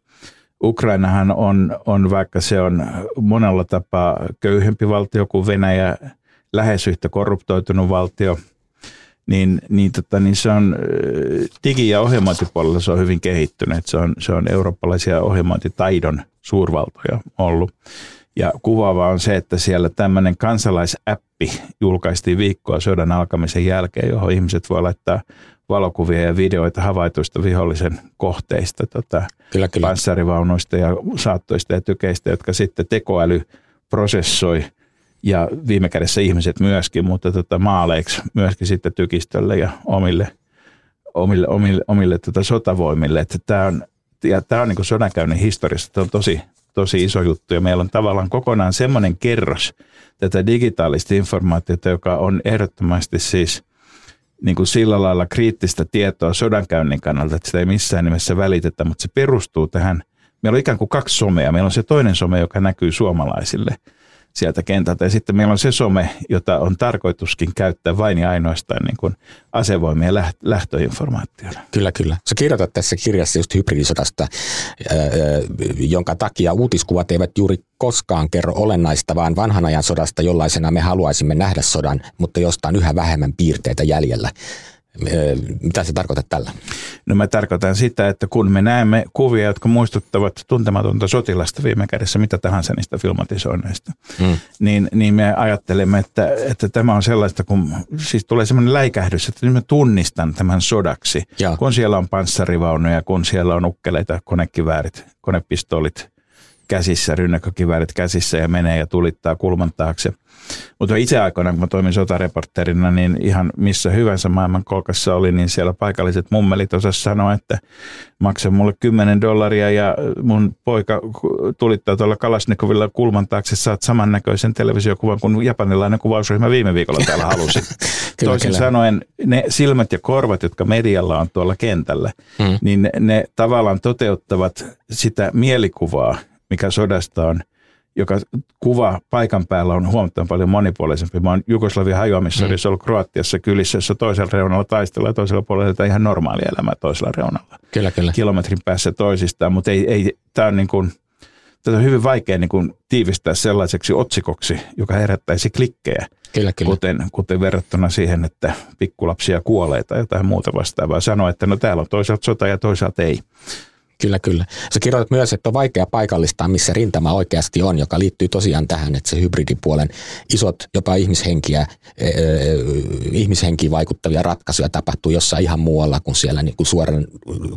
Ukrainahan on, on, vaikka se on monella tapaa köyhempi valtio kuin Venäjä, lähes yhtä korruptoitunut valtio, niin, niin, tota, niin se on digi- ja ohjelmointipuolella se on hyvin kehittynyt. Se on, se on eurooppalaisia ohjelmointitaidon suurvaltoja ollut. Ja kuvaava on se, että siellä tämmöinen kansalaisäppi julkaistiin viikkoa sodan alkamisen jälkeen, johon ihmiset voi laittaa valokuvia ja videoita havaituista vihollisen kohteista, tota, kyllä, kyllä. panssarivaunuista ja saattoista ja tykeistä, jotka sitten tekoäly prosessoi ja viime kädessä ihmiset myöskin, mutta tota, maaleiksi myöskin sitten tykistölle ja omille, omille, omille, omille tota sotavoimille. Että tämä on, ja tämä on niin sodankäynnin historiassa, tämä on tosi, tosi iso juttu ja meillä on tavallaan kokonaan semmoinen kerros tätä digitaalista informaatiota, joka on ehdottomasti siis niin kuin sillä lailla kriittistä tietoa sodankäynnin kannalta, että sitä ei missään nimessä välitetä, mutta se perustuu tähän, meillä on ikään kuin kaksi somea. Meillä on se toinen some, joka näkyy suomalaisille – sieltä kentältä. Ja sitten meillä on se some, jota on tarkoituskin käyttää vain ja ainoastaan niin kuin asevoimien lähtöinformaationa. Kyllä, kyllä. Sä kirjoitat tässä kirjassa just hybridisodasta, jonka takia uutiskuvat eivät juuri koskaan kerro olennaista, vaan vanhan ajan sodasta, jollaisena me haluaisimme nähdä sodan, mutta josta on yhä vähemmän piirteitä jäljellä. Mitä se tarkoittaa tällä? No mä tarkoitan sitä, että kun me näemme kuvia, jotka muistuttavat tuntematonta sotilasta viime kädessä, mitä tahansa niistä filmatisoinneista, hmm. niin, niin me ajattelemme, että, että tämä on sellaista, kun siis tulee semmoinen läikähdys, että nyt mä tunnistan tämän sodaksi, ja. kun siellä on panssarivaunuja, kun siellä on ukkeleita, konekiväärit, konepistoolit käsissä, rynnäkkökiväärit käsissä ja menee ja tulittaa kulman taakse – mutta itse aikoina, kun mä toimin sotareporterina, niin ihan missä hyvänsä maailmankolkassa oli, niin siellä paikalliset mummelit osasivat sanoa, että maksa mulle 10 dollaria ja mun poika tulittaa tuolla Kalasnikovilla kulman taakse, saat samannäköisen televisiokuvan kuin japanilainen kuvausryhmä viime viikolla täällä halusi. [laughs] kyllä, Toisin kyllä. sanoen ne silmät ja korvat, jotka medialla on tuolla kentällä, hmm. niin ne, ne tavallaan toteuttavat sitä mielikuvaa, mikä sodasta on – joka kuva paikan päällä on huomattavan paljon monipuolisempi. Mä oon Jugoslavia hajoamissa, mm. ollut Kroatiassa kylissä, jossa toisella reunalla taistellaan ja toisella puolella ihan normaali elämä toisella reunalla. Kyllä, kyllä. Kilometrin päässä toisistaan, mutta ei, ei, tämä on niin kuin, tätä on hyvin vaikea niin kuin tiivistää sellaiseksi otsikoksi, joka herättäisi klikkejä. Kyllä, kyllä. Kuten, kuten verrattuna siihen, että pikkulapsia kuolee tai jotain muuta vastaavaa. Sanoa, että no täällä on toisaalta sota ja toisaalta ei. Kyllä, kyllä. Sä kirjoitat myös, että on vaikea paikallistaa, missä rintama oikeasti on, joka liittyy tosiaan tähän, että se hybridipuolen isot, jopa ihmishenkiä, ihmishenkiin vaikuttavia ratkaisuja tapahtuu jossain ihan muualla kuin siellä niin kuin suoran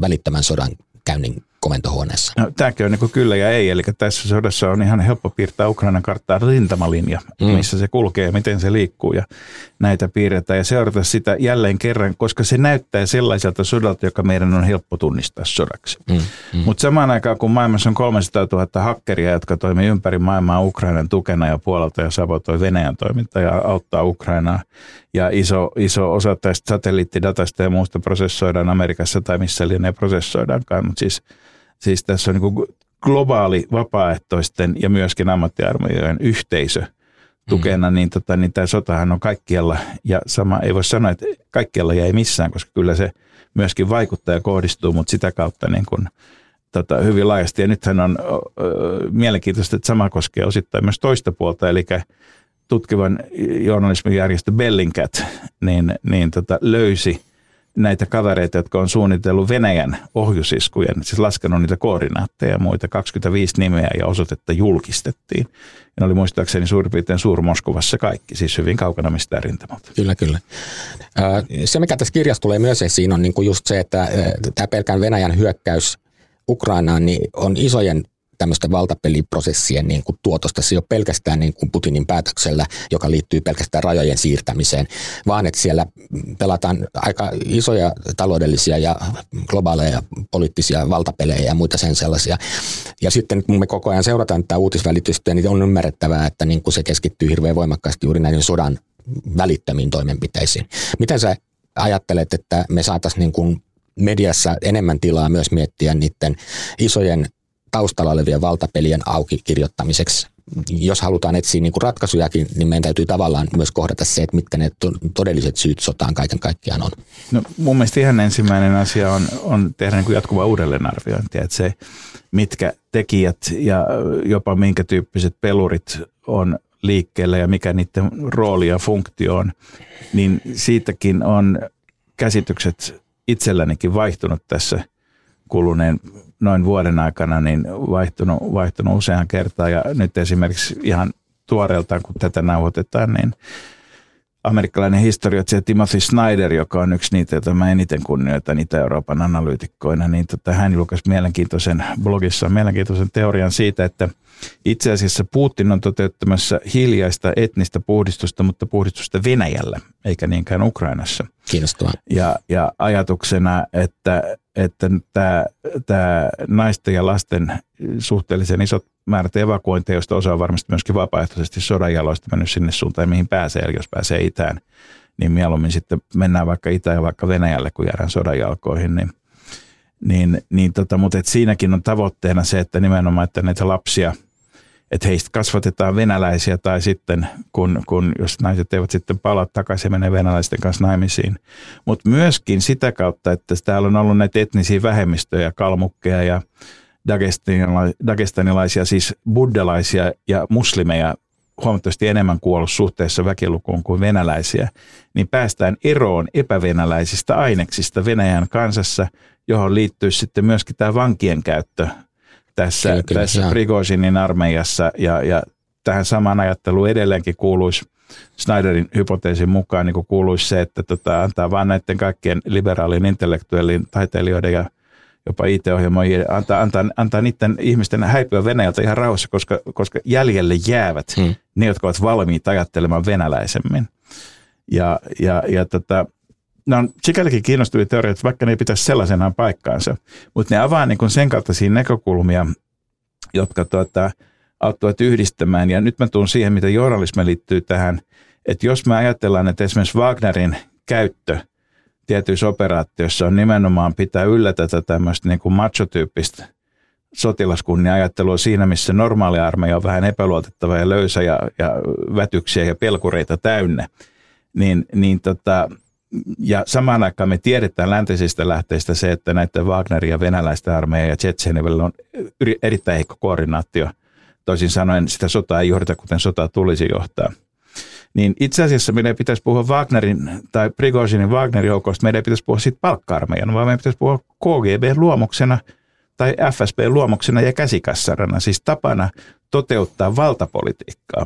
välittömän sodan käynnin komentohuoneessa? No, tämäkin on niin kyllä ja ei. Eli tässä sodassa on ihan helppo piirtää Ukrainan karttaa rintamalinja, mm. missä se kulkee ja miten se liikkuu ja näitä piirretään ja seurata sitä jälleen kerran, koska se näyttää sellaiselta sodalta, joka meidän on helppo tunnistaa sodaksi. Mm. Mm. Mutta samaan aikaan, kun maailmassa on 300 000 hakkeria, jotka toimii ympäri maailmaa Ukrainan tukena ja puolelta ja sabotoi Venäjän toimintaa ja auttaa Ukrainaa, ja iso, iso osa tästä satelliittidatasta ja muusta prosessoidaan Amerikassa tai missä lienee prosessoidaankaan, mutta siis, siis tässä on niin globaali vapaaehtoisten ja myöskin ammattiarmeijojen yhteisö tukena, mm. niin, tota, niin tämä sotahan on kaikkialla, ja sama ei voi sanoa, että kaikkialla ja ei missään, koska kyllä se myöskin vaikuttaa ja kohdistuu, mutta sitä kautta niin kuin, tota, hyvin laajasti. Ja nythän on ö, mielenkiintoista, että sama koskee osittain myös toista puolta, eli tutkivan journalismin järjestö Bellingcat niin, niin tota, löysi näitä kavereita, jotka on suunnitellut Venäjän ohjusiskujen, siis laskenut niitä koordinaatteja ja muita, 25 nimeä ja osoitetta julkistettiin. Ja ne oli muistaakseni suurin piirtein Suur-Moskovassa kaikki, siis hyvin kaukana mistään rintamalta. Kyllä, kyllä. Se, mikä tässä kirjassa tulee myös esiin, on niinku just se, että tämä pelkään Venäjän hyökkäys Ukrainaan niin on isojen tämmöisten valtapeliprosessien niin kuin tuotosta. Se ei ole pelkästään niin kuin Putinin päätöksellä, joka liittyy pelkästään rajojen siirtämiseen, vaan että siellä pelataan aika isoja taloudellisia ja globaaleja poliittisia valtapelejä ja muita sen sellaisia. Ja sitten kun me koko ajan seurataan tätä uutisvälitystä, niin on ymmärrettävää, että niin kuin se keskittyy hirveän voimakkaasti juuri näiden sodan välittömiin toimenpiteisiin. Miten sä ajattelet, että me saataisiin niin kuin mediassa enemmän tilaa myös miettiä niiden isojen taustalla olevien valtapelien auki kirjoittamiseksi jos halutaan etsiä niin kuin ratkaisujakin, niin meidän täytyy tavallaan myös kohdata se, että mitkä ne todelliset syyt sotaan kaiken kaikkiaan on. No, mun mielestä ihan ensimmäinen asia on, on tehdä niin kuin jatkuvaa uudelleenarviointia, että se, mitkä tekijät ja jopa minkä tyyppiset pelurit on liikkeellä ja mikä niiden rooli ja funktio on, niin siitäkin on käsitykset itsellänikin vaihtunut tässä kuluneen noin vuoden aikana niin vaihtunut, vaihtunut usean kertaan ja nyt esimerkiksi ihan tuoreeltaan, kun tätä nauhoitetaan, niin amerikkalainen historioitsija Timothy Snyder, joka on yksi niitä, joita mä eniten kunnioitan Itä-Euroopan analyytikkoina, niin tota, hän julkaisi mielenkiintoisen blogissa mielenkiintoisen teorian siitä, että itse asiassa Putin on toteuttamassa hiljaista etnistä puhdistusta, mutta puhdistusta Venäjällä, eikä niinkään Ukrainassa. Kiinnostavaa. Ja, ja ajatuksena, että, että tämä, tämä naisten ja lasten suhteellisen isot määrät evakuointeja, joista osa on varmasti myöskin vapaaehtoisesti sodanjaloista mennyt sinne suuntaan, mihin pääsee, eli jos pääsee itään, niin mieluummin sitten mennään vaikka Itään ja vaikka Venäjälle, kun jäädään sodanjalkoihin, niin, niin, niin tota, mutta et siinäkin on tavoitteena se, että nimenomaan, että näitä lapsia – että heistä kasvatetaan venäläisiä tai sitten kun, kun jos naiset eivät sitten palaa takaisin menee venäläisten kanssa naimisiin. Mutta myöskin sitä kautta, että täällä on ollut näitä etnisiä vähemmistöjä, kalmukkeja ja dagestanilaisia, siis buddalaisia ja muslimeja huomattavasti enemmän kuollut suhteessa väkilukuun kuin venäläisiä, niin päästään eroon epävenäläisistä aineksista Venäjän kansassa, johon liittyy sitten myöskin tämä vankien käyttö tässä, kyllä, kyllä, tässä Prigozhinin armeijassa ja, ja tähän samaan ajatteluun edelleenkin kuuluisi Snyderin hypoteesin mukaan niin kuuluisi se, että tota, antaa vain näiden kaikkien liberaalien intellektuellin taiteilijoiden ja jopa IT-ohjelmoijien, antaa, antaa, antaa niiden ihmisten häipyä Venäjältä ihan rauhassa, koska, koska jäljelle jäävät hmm. ne, jotka ovat valmiita ajattelemaan venäläisemmin. Ja, ja, ja tota, ne on sikälikin kiinnostavia teorioita, vaikka ne ei pitäisi sellaisenaan paikkaansa, mutta ne avaa niin sen kaltaisia näkökulmia, jotka tuota, auttavat yhdistämään. Ja nyt mä tuun siihen, mitä journalismi liittyy tähän, että jos me ajatellaan, että esimerkiksi Wagnerin käyttö tietyissä operaatioissa on nimenomaan pitää yllä tätä tämmöistä niin kuin macho-tyyppistä sotilaskunnia-ajattelua siinä, missä normaali armeija on vähän epäluotettava ja löysä ja, ja vätyksiä ja pelkureita täynnä, niin, niin tota, ja samaan aikaan me tiedetään läntisistä lähteistä se, että näiden Wagnerin ja venäläisten armeijan ja Tsetsenin välillä on erittäin heikko koordinaatio. Toisin sanoen sitä sotaa ei johdeta, kuten sota tulisi johtaa. Niin itse asiassa meidän pitäisi puhua Wagnerin tai Prigozhinin Wagnerin joukosta, meidän pitäisi puhua siitä palkka-armeijan, vaan meidän pitäisi puhua KGB-luomuksena tai FSB-luomuksena ja käsikassarana, siis tapana toteuttaa valtapolitiikkaa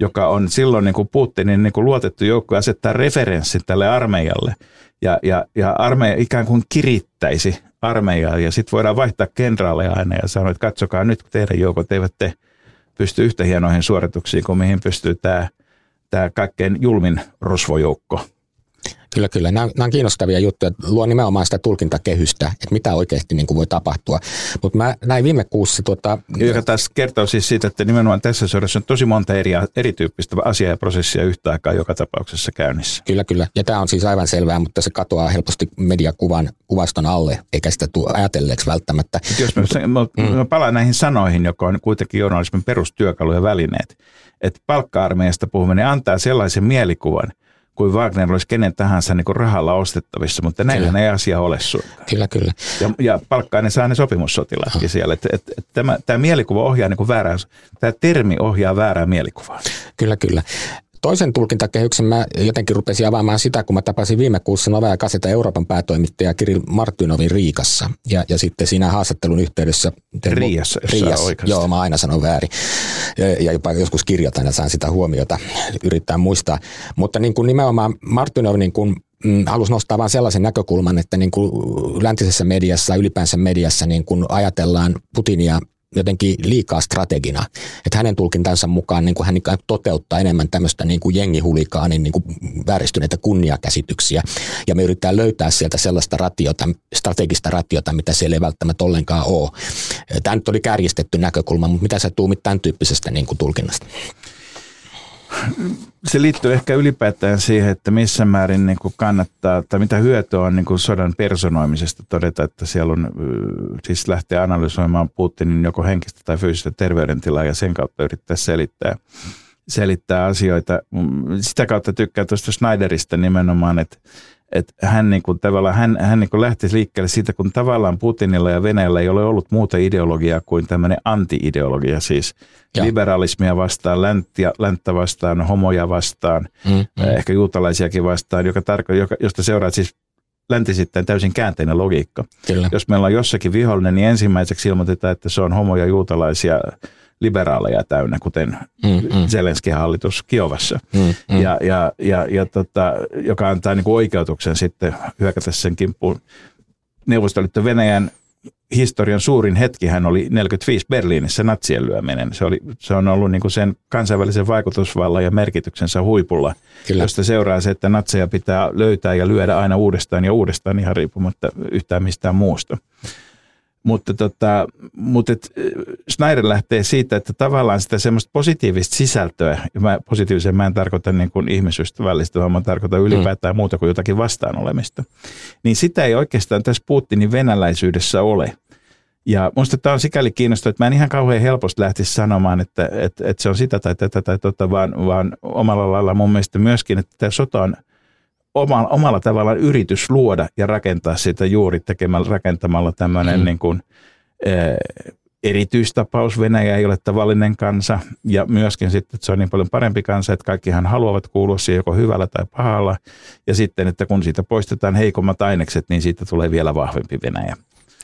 joka on silloin niin kuin Putinin niin kuin luotettu joukko asettaa referenssin tälle armeijalle. Ja, ja, ja armeija ikään kuin kirittäisi armeijaa ja sitten voidaan vaihtaa kenraaleja aina ja sanoa, että katsokaa nyt teidän joukot eivät te pysty yhtä hienoihin suorituksiin kuin mihin pystyy tämä, tämä kaikkein julmin rosvojoukko. Kyllä, kyllä. Nämä, nämä on kiinnostavia juttuja. Luo nimenomaan sitä tulkintakehystä, että mitä oikeasti niin kuin voi tapahtua. Mutta mä näin viime kuussa... Tuota, Joka taas kertoo siis siitä, että nimenomaan tässä sodassa on tosi monta eri, erityyppistä asiaa ja prosessia yhtä aikaa joka tapauksessa käynnissä. Kyllä, kyllä. Ja tämä on siis aivan selvää, mutta se katoaa helposti mediakuvan kuvaston alle, eikä sitä tule ajatelleeksi välttämättä. Jos mä, mä, mm. mä palaan näihin sanoihin, joka on kuitenkin journalismin perustyökalu ja välineet, että palkka-armeijasta puhuminen antaa sellaisen mielikuvan – kuin Wagner olisi kenen tahansa niin kuin rahalla ostettavissa, mutta näin ei asia ole suinkaan. Kyllä, kyllä. Ja, ja palkkainen saa ne sopimussotilaatkin oh. siellä. Et, et, et, tämä, tämä mielikuva ohjaa niin kuin väärää, tämä termi ohjaa väärää mielikuvaa. Kyllä, kyllä. Toisen tulkintakehyksen mä jotenkin rupesin avaamaan sitä, kun mä tapasin viime kuussa Novea Kaseta Euroopan päätoimittaja Kirill Martynovin Riikassa. Ja, ja sitten siinä haastattelun yhteydessä... Riassa, Riassa joo, mä aina sanon väärin. Ja, ja jopa joskus kirjoitan ja saan sitä huomiota yrittää muistaa. Mutta niin kuin nimenomaan Martynov niin kuin mm, halusi nostaa vain sellaisen näkökulman, että niin kuin läntisessä mediassa, ylipäänsä mediassa niin kuin ajatellaan Putinia jotenkin liikaa strategina. Että hänen tulkintansa mukaan niin kuin hän toteuttaa enemmän tämmöistä niin kuin jengihulikaani niin kuin vääristyneitä kunniakäsityksiä. Ja me yritetään löytää sieltä sellaista ratiota, strategista ratiota, mitä siellä ei välttämättä ollenkaan ole. Tämä nyt oli kärjistetty näkökulma, mutta mitä sä tuumit tämän tyyppisestä niin kuin tulkinnasta? Se liittyy ehkä ylipäätään siihen, että missä määrin niin kuin kannattaa, tai mitä hyötyä on niin kuin sodan personoimisesta todeta, että siellä on, siis lähteä analysoimaan Putinin joko henkistä tai fyysistä terveydentilaa ja sen kautta yrittää selittää, selittää asioita. Sitä kautta tykkää tuosta Schneiderista nimenomaan, että että hän, niin kuin, tavallaan, hän, hän niin kuin lähti liikkeelle siitä, kun tavallaan Putinilla ja Venäjällä ei ole ollut muuta ideologiaa kuin tämmöinen anti-ideologia, siis ja. liberalismia vastaan, länttä, länttä vastaan, homoja vastaan, mm, mm. ehkä juutalaisiakin vastaan, joka tarko, joka, josta seuraa siis länti sitten täysin käänteinen logiikka. Kyllä. Jos meillä on jossakin vihollinen, niin ensimmäiseksi ilmoitetaan, että se on homoja, juutalaisia, liberaaleja täynnä, kuten mm, mm. Zelenskin hallitus Kiovassa, mm, mm. Ja, ja, ja, ja tota, joka antaa niin kuin oikeutuksen sitten hyökätä sen kimppuun. Neuvostoliitto Venäjän historian suurin hetki hän oli 45 Berliinissä natsien lyöminen. Se, oli, se on ollut niin kuin sen kansainvälisen vaikutusvallan ja merkityksensä huipulla, Kyllä. josta seuraa se, että natseja pitää löytää ja lyödä aina uudestaan ja uudestaan ihan riippumatta yhtään mistään muusta. Mutta, tota, mutta et, Schneider lähtee siitä, että tavallaan sitä semmoista positiivista sisältöä, ja mä, positiivisen mä en tarkoita niin kuin ihmisystävällistä, vaan mä tarkoitan ylipäätään mm. muuta kuin jotakin vastaan olemista, niin sitä ei oikeastaan tässä Putinin venäläisyydessä ole. Ja minusta tämä on sikäli kiinnostavaa, että mä en ihan kauhean helposti lähtisi sanomaan, että, että, että se on sitä tai tätä tai tota, vaan, vaan omalla lailla mun mielestä myöskin, että tämä sota on omalla, omalla tavallaan yritys luoda ja rakentaa sitä juuri tekemällä, rakentamalla tämmöinen mm. niin kuin, eh, erityistapaus. Venäjä ei ole tavallinen kansa ja myöskin sitten, että se on niin paljon parempi kansa, että kaikkihan haluavat kuulua siihen joko hyvällä tai pahalla. Ja sitten, että kun siitä poistetaan heikommat ainekset, niin siitä tulee vielä vahvempi Venäjä.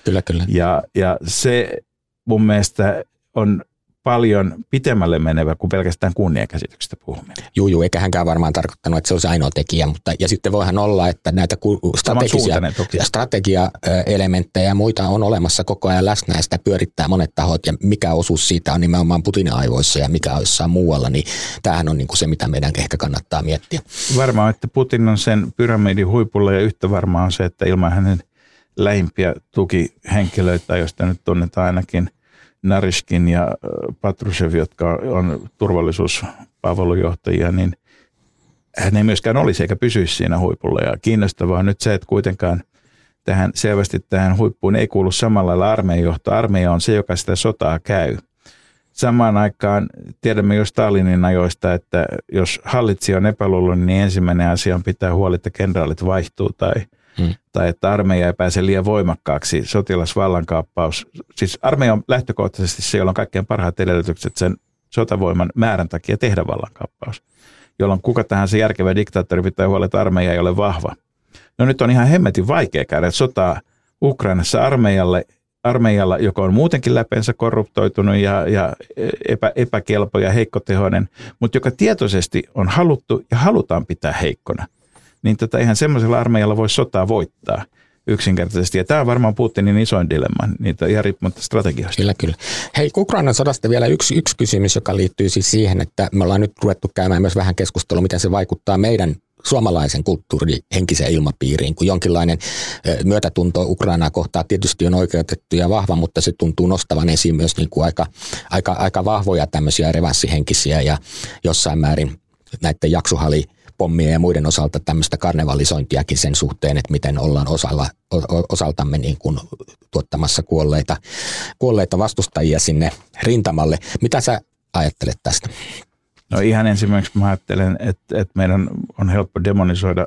Kyllä, kyllä. Ja, ja se mun mielestä on paljon pitemmälle menevä kuin pelkästään kunniakäsityksestä puhuminen. Juu, juu, eikä hänkään varmaan tarkoittanut, että se olisi ainoa tekijä, mutta ja sitten voihan olla, että näitä strategisia, strategiaelementtejä ja muita on olemassa koko ajan läsnä ja sitä pyörittää monet tahot ja mikä osuus siitä on nimenomaan Putinin aivoissa ja mikä jossain muualla, niin tämähän on niin kuin se, mitä meidän ehkä kannattaa miettiä. Varmaan, että Putin on sen pyramidin huipulla ja yhtä varmaan on se, että ilman hänen lähimpiä tukihenkilöitä, joista nyt tunnetaan ainakin – Narishkin ja Patrushev, jotka on turvallisuuspalvelujohtajia, niin hän ei myöskään olisi eikä pysyisi siinä huipulla. Ja kiinnostavaa on nyt se, että kuitenkaan tähän selvästi tähän huippuun ei kuulu samalla lailla armeijohto. Armeija on se, joka sitä sotaa käy. Samaan aikaan tiedämme jo Stalinin ajoista, että jos hallitsija on epäluuloinen, niin ensimmäinen asia on pitää huoli, että kenraalit vaihtuu tai – hmm. tai että armeija ei pääse liian voimakkaaksi, sotilasvallankaappaus. Siis armeija on lähtökohtaisesti se, jolla on kaikkein parhaat edellytykset sen sotavoiman määrän takia tehdä vallankaappaus, jolloin kuka tahansa järkevä diktaattori pitää huolta, että armeija ei ole vahva. No nyt on ihan hemmetin vaikea käydä sotaa Ukrainassa armeijalle, armeijalla, joka on muutenkin läpeensä korruptoitunut ja, ja epä, epäkelpo ja heikkotehoinen, mutta joka tietoisesti on haluttu ja halutaan pitää heikkona – niin tota, eihän semmoisella armeijalla voi sotaa voittaa yksinkertaisesti. Ja tämä on varmaan Putinin isoin dilemma, niitä ihan riippumatta strategioista. Kyllä, kyllä. Hei, Ukrainan sodasta vielä yksi, yksi kysymys, joka liittyy siis siihen, että me ollaan nyt ruvettu käymään myös vähän keskustelua, miten se vaikuttaa meidän suomalaisen kulttuurin henkiseen ilmapiiriin, kun jonkinlainen myötätunto Ukrainaa kohtaa tietysti on oikeutettu ja vahva, mutta se tuntuu nostavan esiin myös niin kuin aika, aika, aika vahvoja tämmöisiä revanssihenkisiä ja jossain määrin näiden jaksohali pommien ja muiden osalta tämmöistä karnevalisointiakin sen suhteen, että miten ollaan osalla, osaltamme niin kuin tuottamassa kuolleita, kuolleita vastustajia sinne rintamalle. Mitä sä ajattelet tästä? No ihan ensimmäiseksi mä ajattelen, että, että meidän on helppo demonisoida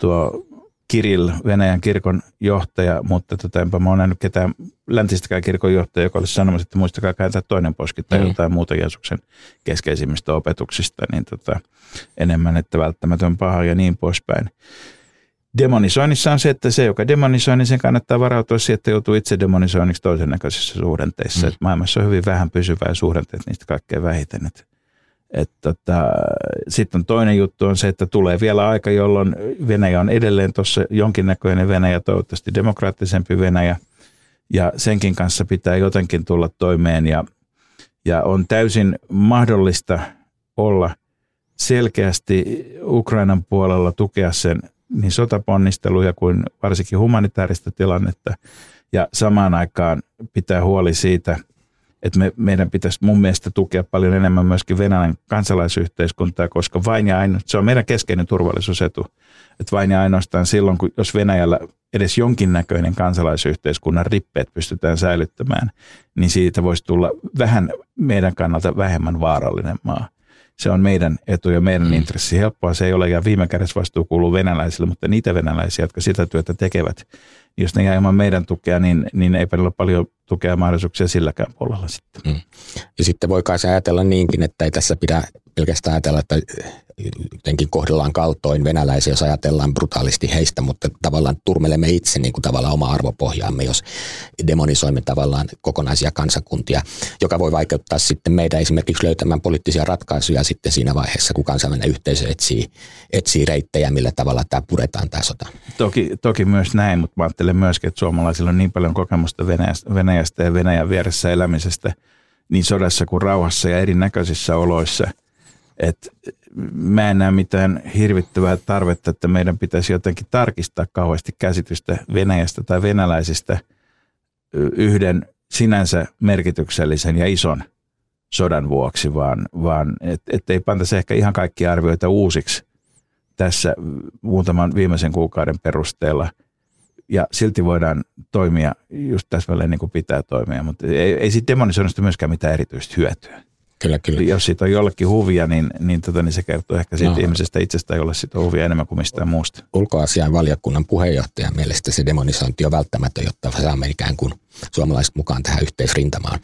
tuo Kirill, Venäjän kirkon johtaja, mutta tota, enpä mä oon nähnyt ketään läntistäkään kirkon johtaja, joka olisi sanomassa, että muistakaa kääntää toinen poski tai mm. jotain muuta Jeesuksen keskeisimmistä opetuksista, niin tota, enemmän, että välttämätön paha ja niin poispäin. Demonisoinnissa on se, että se, joka demonisoi, niin sen kannattaa varautua siihen, että joutuu itse demonisoinniksi toisen näköisissä suhdanteissa. Mm. maailmassa on hyvin vähän pysyvää suhdanteet niistä kaikkein vähiten. Että tota, Sitten on toinen juttu on se, että tulee vielä aika, jolloin Venäjä on edelleen tuossa jonkinnäköinen Venäjä, toivottavasti demokraattisempi Venäjä, ja senkin kanssa pitää jotenkin tulla toimeen, ja, ja on täysin mahdollista olla selkeästi Ukrainan puolella tukea sen niin sotaponnisteluja kuin varsinkin humanitaarista tilannetta, ja samaan aikaan pitää huoli siitä – että me, meidän pitäisi mun mielestä tukea paljon enemmän myöskin Venäjän kansalaisyhteiskuntaa, koska vain ja ainoastaan, se on meidän keskeinen turvallisuusetu, että vain ja ainoastaan silloin, kun jos Venäjällä edes jonkinnäköinen kansalaisyhteiskunnan rippeet pystytään säilyttämään, niin siitä voisi tulla vähän meidän kannalta vähemmän vaarallinen maa. Se on meidän etu ja meidän mm. intressi. Helppoa se ei ole ja viime kädessä vastuu kuuluu venäläisille, mutta niitä venäläisiä, jotka sitä työtä tekevät, jos ne jää ilman meidän tukea, niin, niin ei ole paljon tukea mahdollisuuksia silläkään puolella sitten. Mm. Ja sitten voi kai ajatella niinkin, että ei tässä pidä pelkästään ajatella, että jotenkin kohdellaan kaltoin venäläisiä, jos ajatellaan brutaalisti heistä, mutta tavallaan turmelemme itse niin kuin tavallaan oma arvopohjaamme, jos demonisoimme tavallaan kokonaisia kansakuntia, joka voi vaikeuttaa sitten meidän esimerkiksi löytämään poliittisia ratkaisuja sitten siinä vaiheessa, kun kansainvälinen yhteisö etsii, etsii reittejä, millä tavalla tämä puretaan tämä sota. Toki, toki myös näin, mutta mä ajattelen myöskin, että suomalaisilla on niin paljon kokemusta Venäjästä, Venäjästä ja Venäjän vieressä elämisestä niin sodassa kuin rauhassa ja erinäköisissä oloissa – että mä en näe mitään hirvittävää tarvetta, että meidän pitäisi jotenkin tarkistaa kauheasti käsitystä Venäjästä tai venäläisistä yhden sinänsä merkityksellisen ja ison sodan vuoksi, vaan, vaan että et ei pantaisi ehkä ihan kaikki arvioita uusiksi tässä muutaman viimeisen kuukauden perusteella. Ja silti voidaan toimia just täsmälleen niin kuin pitää toimia, mutta ei, ei siitä demonisoinnista myöskään mitään erityistä hyötyä. Kyllä, kyllä. Jos siitä on jollekin huvia, niin, niin, tota, niin se kertoo ehkä siitä no. ihmisestä itsestä, jolle siitä on huvia enemmän kuin mistään muusta. Ulkoasian valiokunnan puheenjohtajan mielestä se demonisointi on välttämätön, jotta saamme ikään kuin suomalaiset mukaan tähän yhteisrintamaan.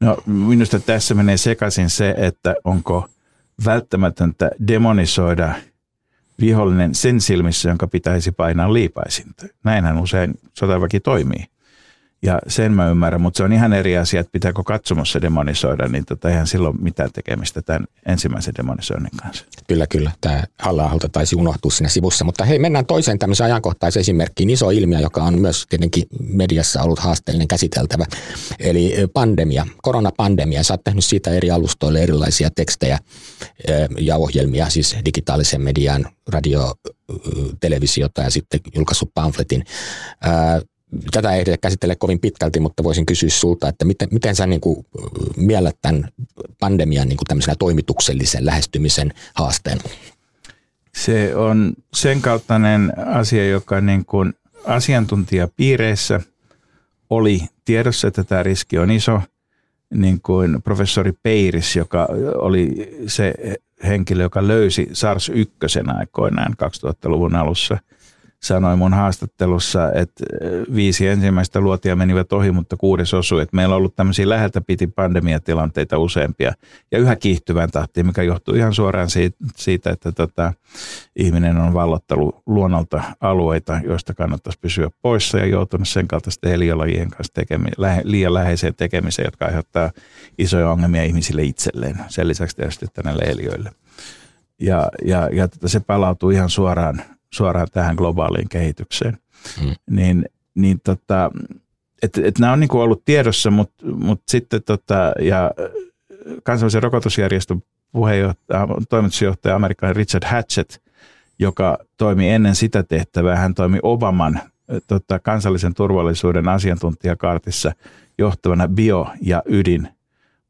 No minusta tässä menee sekaisin se, että onko välttämätöntä demonisoida vihollinen sen silmissä, jonka pitäisi painaa liipaisinta. Näinhän usein sotaväki toimii. Ja sen mä ymmärrän, mutta se on ihan eri asia, että pitääkö katsomossa demonisoida, niin tota, eihän silloin mitään tekemistä tämän ensimmäisen demonisoinnin kanssa. Kyllä, kyllä. Tämä halla taisi unohtua siinä sivussa. Mutta hei, mennään toiseen tämmöiseen ajankohtaiseen esimerkkiin. Iso ilmiö, joka on myös tietenkin mediassa ollut haasteellinen käsiteltävä. Eli pandemia, koronapandemia. Sä oot tehnyt siitä eri alustoille erilaisia tekstejä ja ohjelmia, siis digitaalisen median, radio, televisiota ja sitten julkaissut pamfletin tätä ei käsittele kovin pitkälti, mutta voisin kysyä sulta, että miten, miten sä niin kuin miellät tämän pandemian niin kuin toimituksellisen lähestymisen haasteen? Se on sen kaltainen asia, joka niin kuin asiantuntijapiireissä oli tiedossa, että tämä riski on iso, niin kuin professori Peiris, joka oli se henkilö, joka löysi SARS-1 aikoinaan 2000-luvun alussa – sanoi mun haastattelussa, että viisi ensimmäistä luotia menivät ohi, mutta kuudes osui. Että meillä on ollut tämmöisiä läheltä piti pandemiatilanteita useampia ja yhä kiihtyvän tahtiin, mikä johtuu ihan suoraan siitä, että tota, ihminen on vallottanut luonnolta alueita, joista kannattaisi pysyä poissa ja joutunut sen kaltaisten eliölajien kanssa tekemi, lähe, liian läheiseen tekemiseen, jotka aiheuttaa isoja ongelmia ihmisille itselleen. Sen lisäksi tietysti näille eliöille. Ja, ja, ja tota, se palautuu ihan suoraan suoraan tähän globaaliin kehitykseen. Hmm. Niin, niin tota, et, et nämä on niin kuin ollut tiedossa, mutta mut sitten tota, ja kansainvälisen rokotusjärjestön puheenjohtaja, toimitusjohtaja amerikkalainen Richard Hatchett, joka toimi ennen sitä tehtävää, hän toimi Obaman tota, kansallisen turvallisuuden asiantuntijakaartissa johtavana bio- ja ydin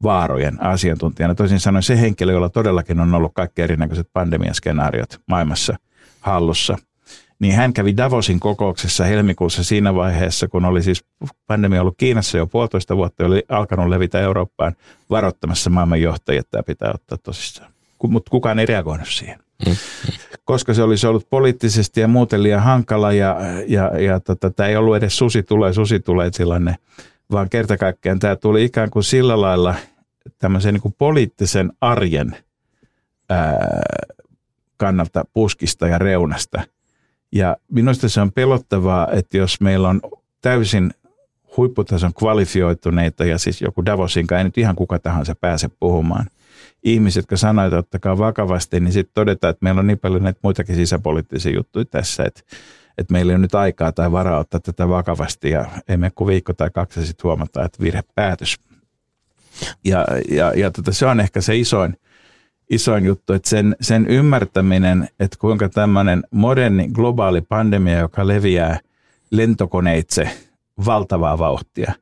vaarojen asiantuntijana. Toisin sanoen se henkilö, jolla todellakin on ollut kaikki erinäköiset pandemiaskenaariot maailmassa hallussa. Niin hän kävi Davosin kokouksessa helmikuussa siinä vaiheessa, kun oli siis pandemia ollut Kiinassa jo puolitoista vuotta ja oli alkanut levitä Eurooppaan varoittamassa maailman johtajia, että tämä pitää ottaa tosissaan. Mutta kukaan ei reagoinut siihen. Mm. Koska se olisi ollut poliittisesti ja muuten liian hankala ja, ja, ja tota, tämä ei ollut edes susi tulee, susi tulee tilanne, vaan kerta kaikkiaan tämä tuli ikään kuin sillä lailla tämmöisen niin kuin poliittisen arjen ää, kannalta puskista ja reunasta. Ja minusta se on pelottavaa, että jos meillä on täysin huipputason kvalifioituneita ja siis joku Davosinkaan ei nyt ihan kuka tahansa pääse puhumaan. Ihmiset, jotka sanoivat, että ottakaa vakavasti, niin sitten todetaan, että meillä on niin paljon näitä muitakin sisäpoliittisia juttuja tässä, että, että meillä ei ole nyt aikaa tai varaa ottaa tätä vakavasti ja emme kuin viikko tai kaksi sitten huomata, että virhepäätös. Ja, ja, ja tota, se on ehkä se isoin, isoin juttu, että sen, sen ymmärtäminen, että kuinka tämmöinen moderni globaali pandemia, joka leviää lentokoneitse valtavaa vauhtia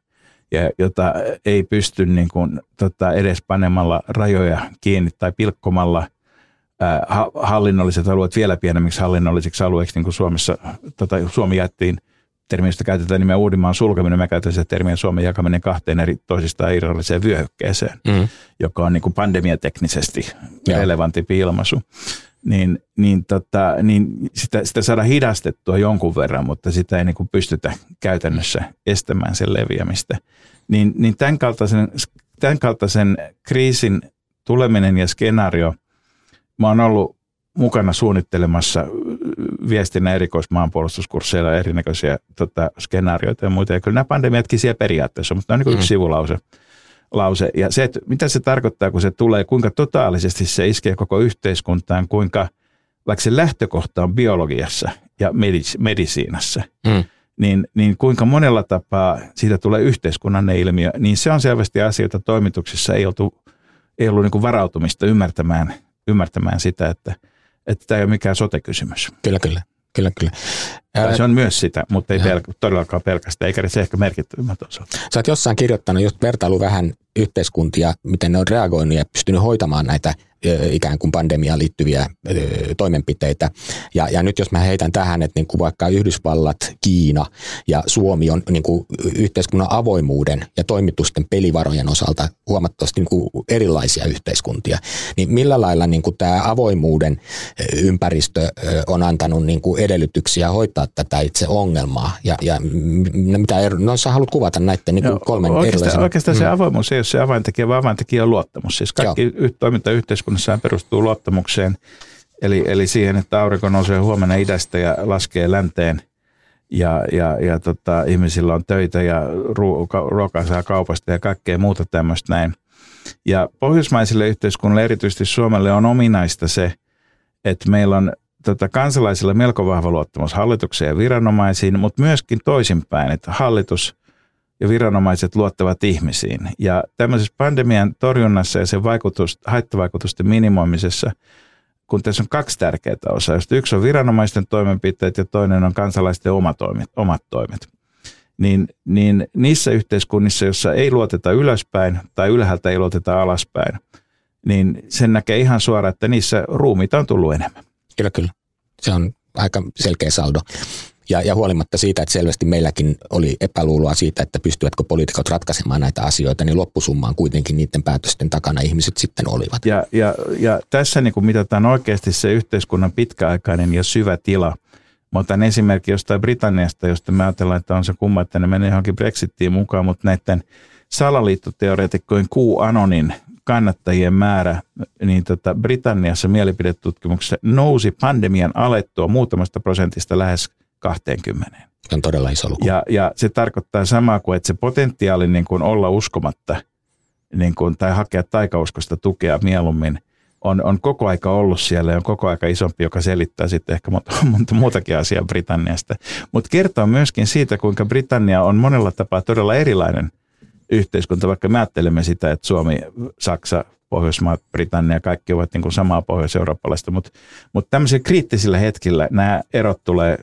ja jota ei pysty niin kuin, tota, edes panemalla rajoja kiinni tai pilkkomalla hallinnolliset alueet vielä pienemmiksi hallinnollisiksi alueiksi, niin kuin Suomessa, tota, Suomi jättiin termistä käytetään nimeä Uudenmaan sulkeminen, mä käytän sitä termiä Suomen jakaminen kahteen eri toisistaan irralliseen vyöhykkeeseen, mm. joka on niin kuin pandemiateknisesti ja. relevantimpi ilmaisu. Niin, niin, tota, niin sitä, sitä saadaan hidastettua jonkun verran, mutta sitä ei niin kuin pystytä käytännössä estämään sen leviämistä. Niin, niin tämän, kaltaisen, tämän kaltaisen kriisin tuleminen ja skenaario, mä oon ollut mukana suunnittelemassa viestinnän erikoismaanpuolustuskursseilla erinäköisiä tota, skenaarioita ja muita. Ja kyllä nämä pandemiatkin siellä periaatteessa, mutta ne on niin mm. yksi sivulause. Lause. Ja se, että mitä se tarkoittaa, kun se tulee, kuinka totaalisesti se iskee koko yhteiskuntaan, kuinka vaikka se lähtökohta on biologiassa ja medis, medisiinassa, mm. niin, niin kuinka monella tapaa siitä tulee yhteiskunnallinen ilmiö, niin se on selvästi asioita toimituksissa ei, oltu, ei ollut niin varautumista ymmärtämään, ymmärtämään sitä, että – että tämä ei ole mikään sote-kysymys. Kyllä, kyllä. Kyllä, kyllä. Tai se on myös sitä, mutta ei pelk- todellakaan pelkästään, eikä se ehkä merkittävimmät osat. Sä oot jossain kirjoittanut just vertailu vähän yhteiskuntia, miten ne on reagoinut ja pystynyt hoitamaan näitä ikään kuin pandemiaan liittyviä toimenpiteitä. Ja, ja nyt jos mä heitän tähän, että niin kuin vaikka Yhdysvallat, Kiina ja Suomi on niin kuin yhteiskunnan avoimuuden ja toimitusten pelivarojen osalta huomattavasti niin kuin erilaisia yhteiskuntia, niin millä lailla niin kuin tämä avoimuuden ympäristö on antanut niin kuin edellytyksiä hoitaa tätä itse ongelmaa? Ja, ja mitä ero, no sä haluat kuvata näiden niin kuin kolmen oikeastaan, erilaisen... Oikeastaan se mm. avoimuus ei ole se avaintekijä, vaan avaintekijä on luottamus. Siis kaikki Joo. toimintayhteiskunnat yhteiskunnassa perustuu luottamukseen, eli, eli siihen, että aurinko nousee huomenna idästä ja laskee länteen ja, ja, ja tota, ihmisillä on töitä ja ruokaa saa kaupasta ja kaikkea muuta tämmöistä näin. Ja pohjoismaisille yhteiskunnille, erityisesti Suomelle, on ominaista se, että meillä on tota, kansalaisilla melko vahva luottamus hallitukseen ja viranomaisiin, mutta myöskin toisinpäin, että hallitus – ja viranomaiset luottavat ihmisiin. Ja tämmöisessä pandemian torjunnassa ja sen vaikutus, haittavaikutusten minimoimisessa, kun tässä on kaksi tärkeää osaa, josta yksi on viranomaisten toimenpiteet ja toinen on kansalaisten omat toimet, omat toimet, niin, niin niissä yhteiskunnissa, joissa ei luoteta ylöspäin tai ylhäältä ei luoteta alaspäin, niin sen näkee ihan suoraan, että niissä ruumiita on tullut enemmän. Kyllä, kyllä. Se on aika selkeä saldo. Ja, ja huolimatta siitä, että selvästi meilläkin oli epäluuloa siitä, että pystyvätkö poliitikot ratkaisemaan näitä asioita, niin loppusummaan kuitenkin niiden päätösten takana ihmiset sitten olivat. Ja, ja, ja tässä niin kuin mitataan oikeasti se yhteiskunnan pitkäaikainen ja syvä tila. Mä otan esimerkki jostain Britanniasta, josta me ajatellaan, että on se kumma, että ne menee johonkin Brexittiin mukaan, mutta näiden salaliittoteoreetikkojen QAnonin kannattajien määrä niin tota Britanniassa mielipidetutkimuksessa nousi pandemian alettua muutamasta prosentista lähes 20. Se on todella iso luku. Ja, ja se tarkoittaa samaa kuin, että se potentiaali niin kuin olla uskomatta niin kuin, tai hakea taikauskosta tukea mieluummin on, on koko aika ollut siellä ja on koko aika isompi, joka selittää sitten ehkä monta, [laughs] monta muutakin asiaa Britanniasta. Mutta kertoo myöskin siitä, kuinka Britannia on monella tapaa todella erilainen yhteiskunta, vaikka me ajattelemme sitä, että Suomi, Saksa, Pohjoismaat, Britannia, kaikki ovat niin kuin samaa pohjois-eurooppalaista, mutta, mutta tämmöisillä kriittisillä hetkillä nämä erot tulee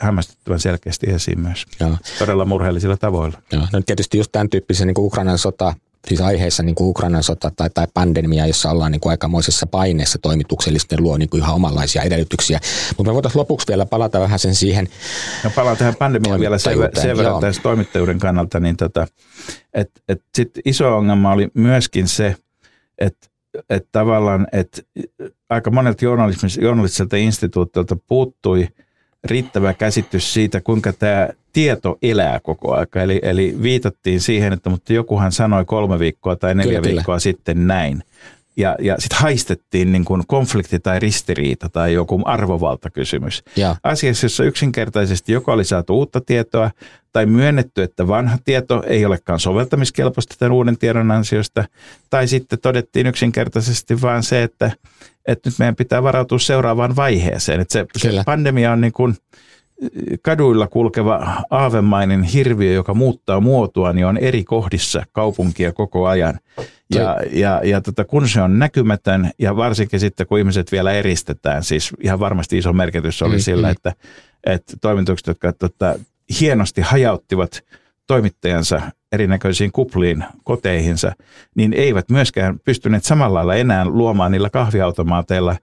hämmästyttävän selkeästi esiin myös. Joo. Todella murheellisilla tavoilla. Joo. No tietysti just tämän tyyppisen niin kuin Ukrainan sota, siis aiheessa niin kuin Ukrainan sota tai, tai pandemia, jossa ollaan niin kuin aikamoisessa paineessa toimituksellisesti luo niin kuin ihan omanlaisia edellytyksiä. Mutta me voitaisiin lopuksi vielä palata vähän sen siihen. No palaan tähän pandemiaan vielä sen, sen verran tässä toimittajuuden kannalta, niin tota, et, et sit iso ongelma oli myöskin se, että että tavallaan, että aika monelta journalistiselta instituutilta puuttui – riittävä käsitys siitä, kuinka tämä tieto elää koko aika. Eli, eli viitattiin siihen, että mutta jokuhan sanoi kolme viikkoa tai neljä kyllä, viikkoa kyllä. sitten näin. Ja, ja sitten haistettiin niin kuin konflikti tai ristiriita tai joku arvovaltakysymys. Ja. Asiassa, jossa yksinkertaisesti joko oli saatu uutta tietoa tai myönnetty, että vanha tieto ei olekaan soveltamiskelpoista tämän uuden tiedon ansiosta. Tai sitten todettiin yksinkertaisesti vaan se, että, että nyt meidän pitää varautua seuraavaan vaiheeseen. Että se, se pandemia on niin kuin kaduilla kulkeva aavemainen hirviö, joka muuttaa muotoa, niin on eri kohdissa kaupunkia koko ajan. Ja, ja, ja tota, kun se on näkymätön ja varsinkin sitten kun ihmiset vielä eristetään, siis ihan varmasti iso merkitys oli mm, sillä, mm. että, että toimitukset, jotka tota, hienosti hajauttivat toimittajansa erinäköisiin kupliin koteihinsa, niin eivät myöskään pystyneet samalla lailla enää luomaan niillä kahviautomaateilla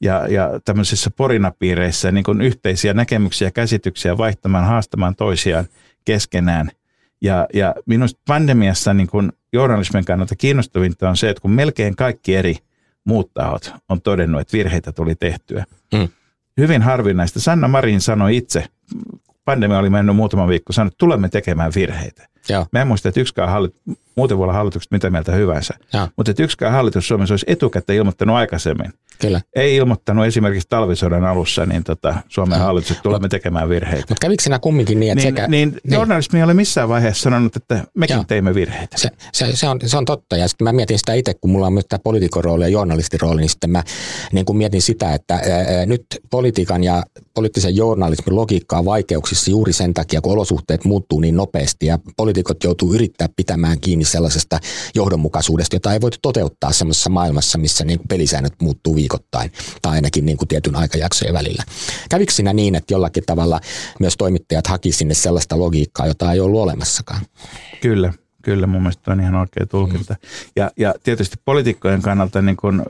ja, ja tämmöisissä porinapiireissä niin kuin yhteisiä näkemyksiä, käsityksiä vaihtamaan, haastamaan toisiaan keskenään. Ja, ja minusta pandemiassa niin kuin journalismin kannalta kiinnostavinta on se, että kun melkein kaikki eri muut tahot on todennut, että virheitä tuli tehtyä. Mm. Hyvin harvinaista. Sanna Marin sanoi itse, pandemia oli mennyt muutama viikko, sanoi, että tulemme tekemään virheitä. Joo. Mä en muista, että yksikään hallitus, muuten voi olla hallitukset mitä mieltä hyvänsä, Joo. mutta että yksikään hallitus Suomessa olisi etukäteen ilmoittanut aikaisemmin, Kyllä. Ei ilmoittanut esimerkiksi talvisodan alussa, niin tota, Suomen hallitus, että tulemme tekemään virheitä. Mutta kävikö sinä kumminkin niin, että niin, sekä... Niin, niin, journalismi ei ole missään vaiheessa sanonut, että mekin Joo. teimme virheitä. Se, se, se, on, se on totta, ja sitten mä mietin sitä itse, kun mulla on myös tämä poliitikon rooli ja journalistin rooli, niin sitten mä niin kun mietin sitä, että ää, nyt politiikan ja poliittisen journalismin logiikka on vaikeuksissa juuri sen takia, kun olosuhteet muuttuu niin nopeasti, ja poliitikot joutuu yrittää pitämään kiinni sellaisesta johdonmukaisuudesta, jota ei voi toteuttaa sellaisessa maailmassa, missä niin pelisäännöt muuttuu viikoittain tai ainakin niin kuin tietyn aikajaksojen välillä. Kävikö siinä niin, että jollakin tavalla myös toimittajat haki sinne sellaista logiikkaa, jota ei ollut olemassakaan? Kyllä, Kyllä, mun mielestä on ihan oikea tulkinta. Mm. Ja, ja tietysti poliitikkojen kannalta niin kun,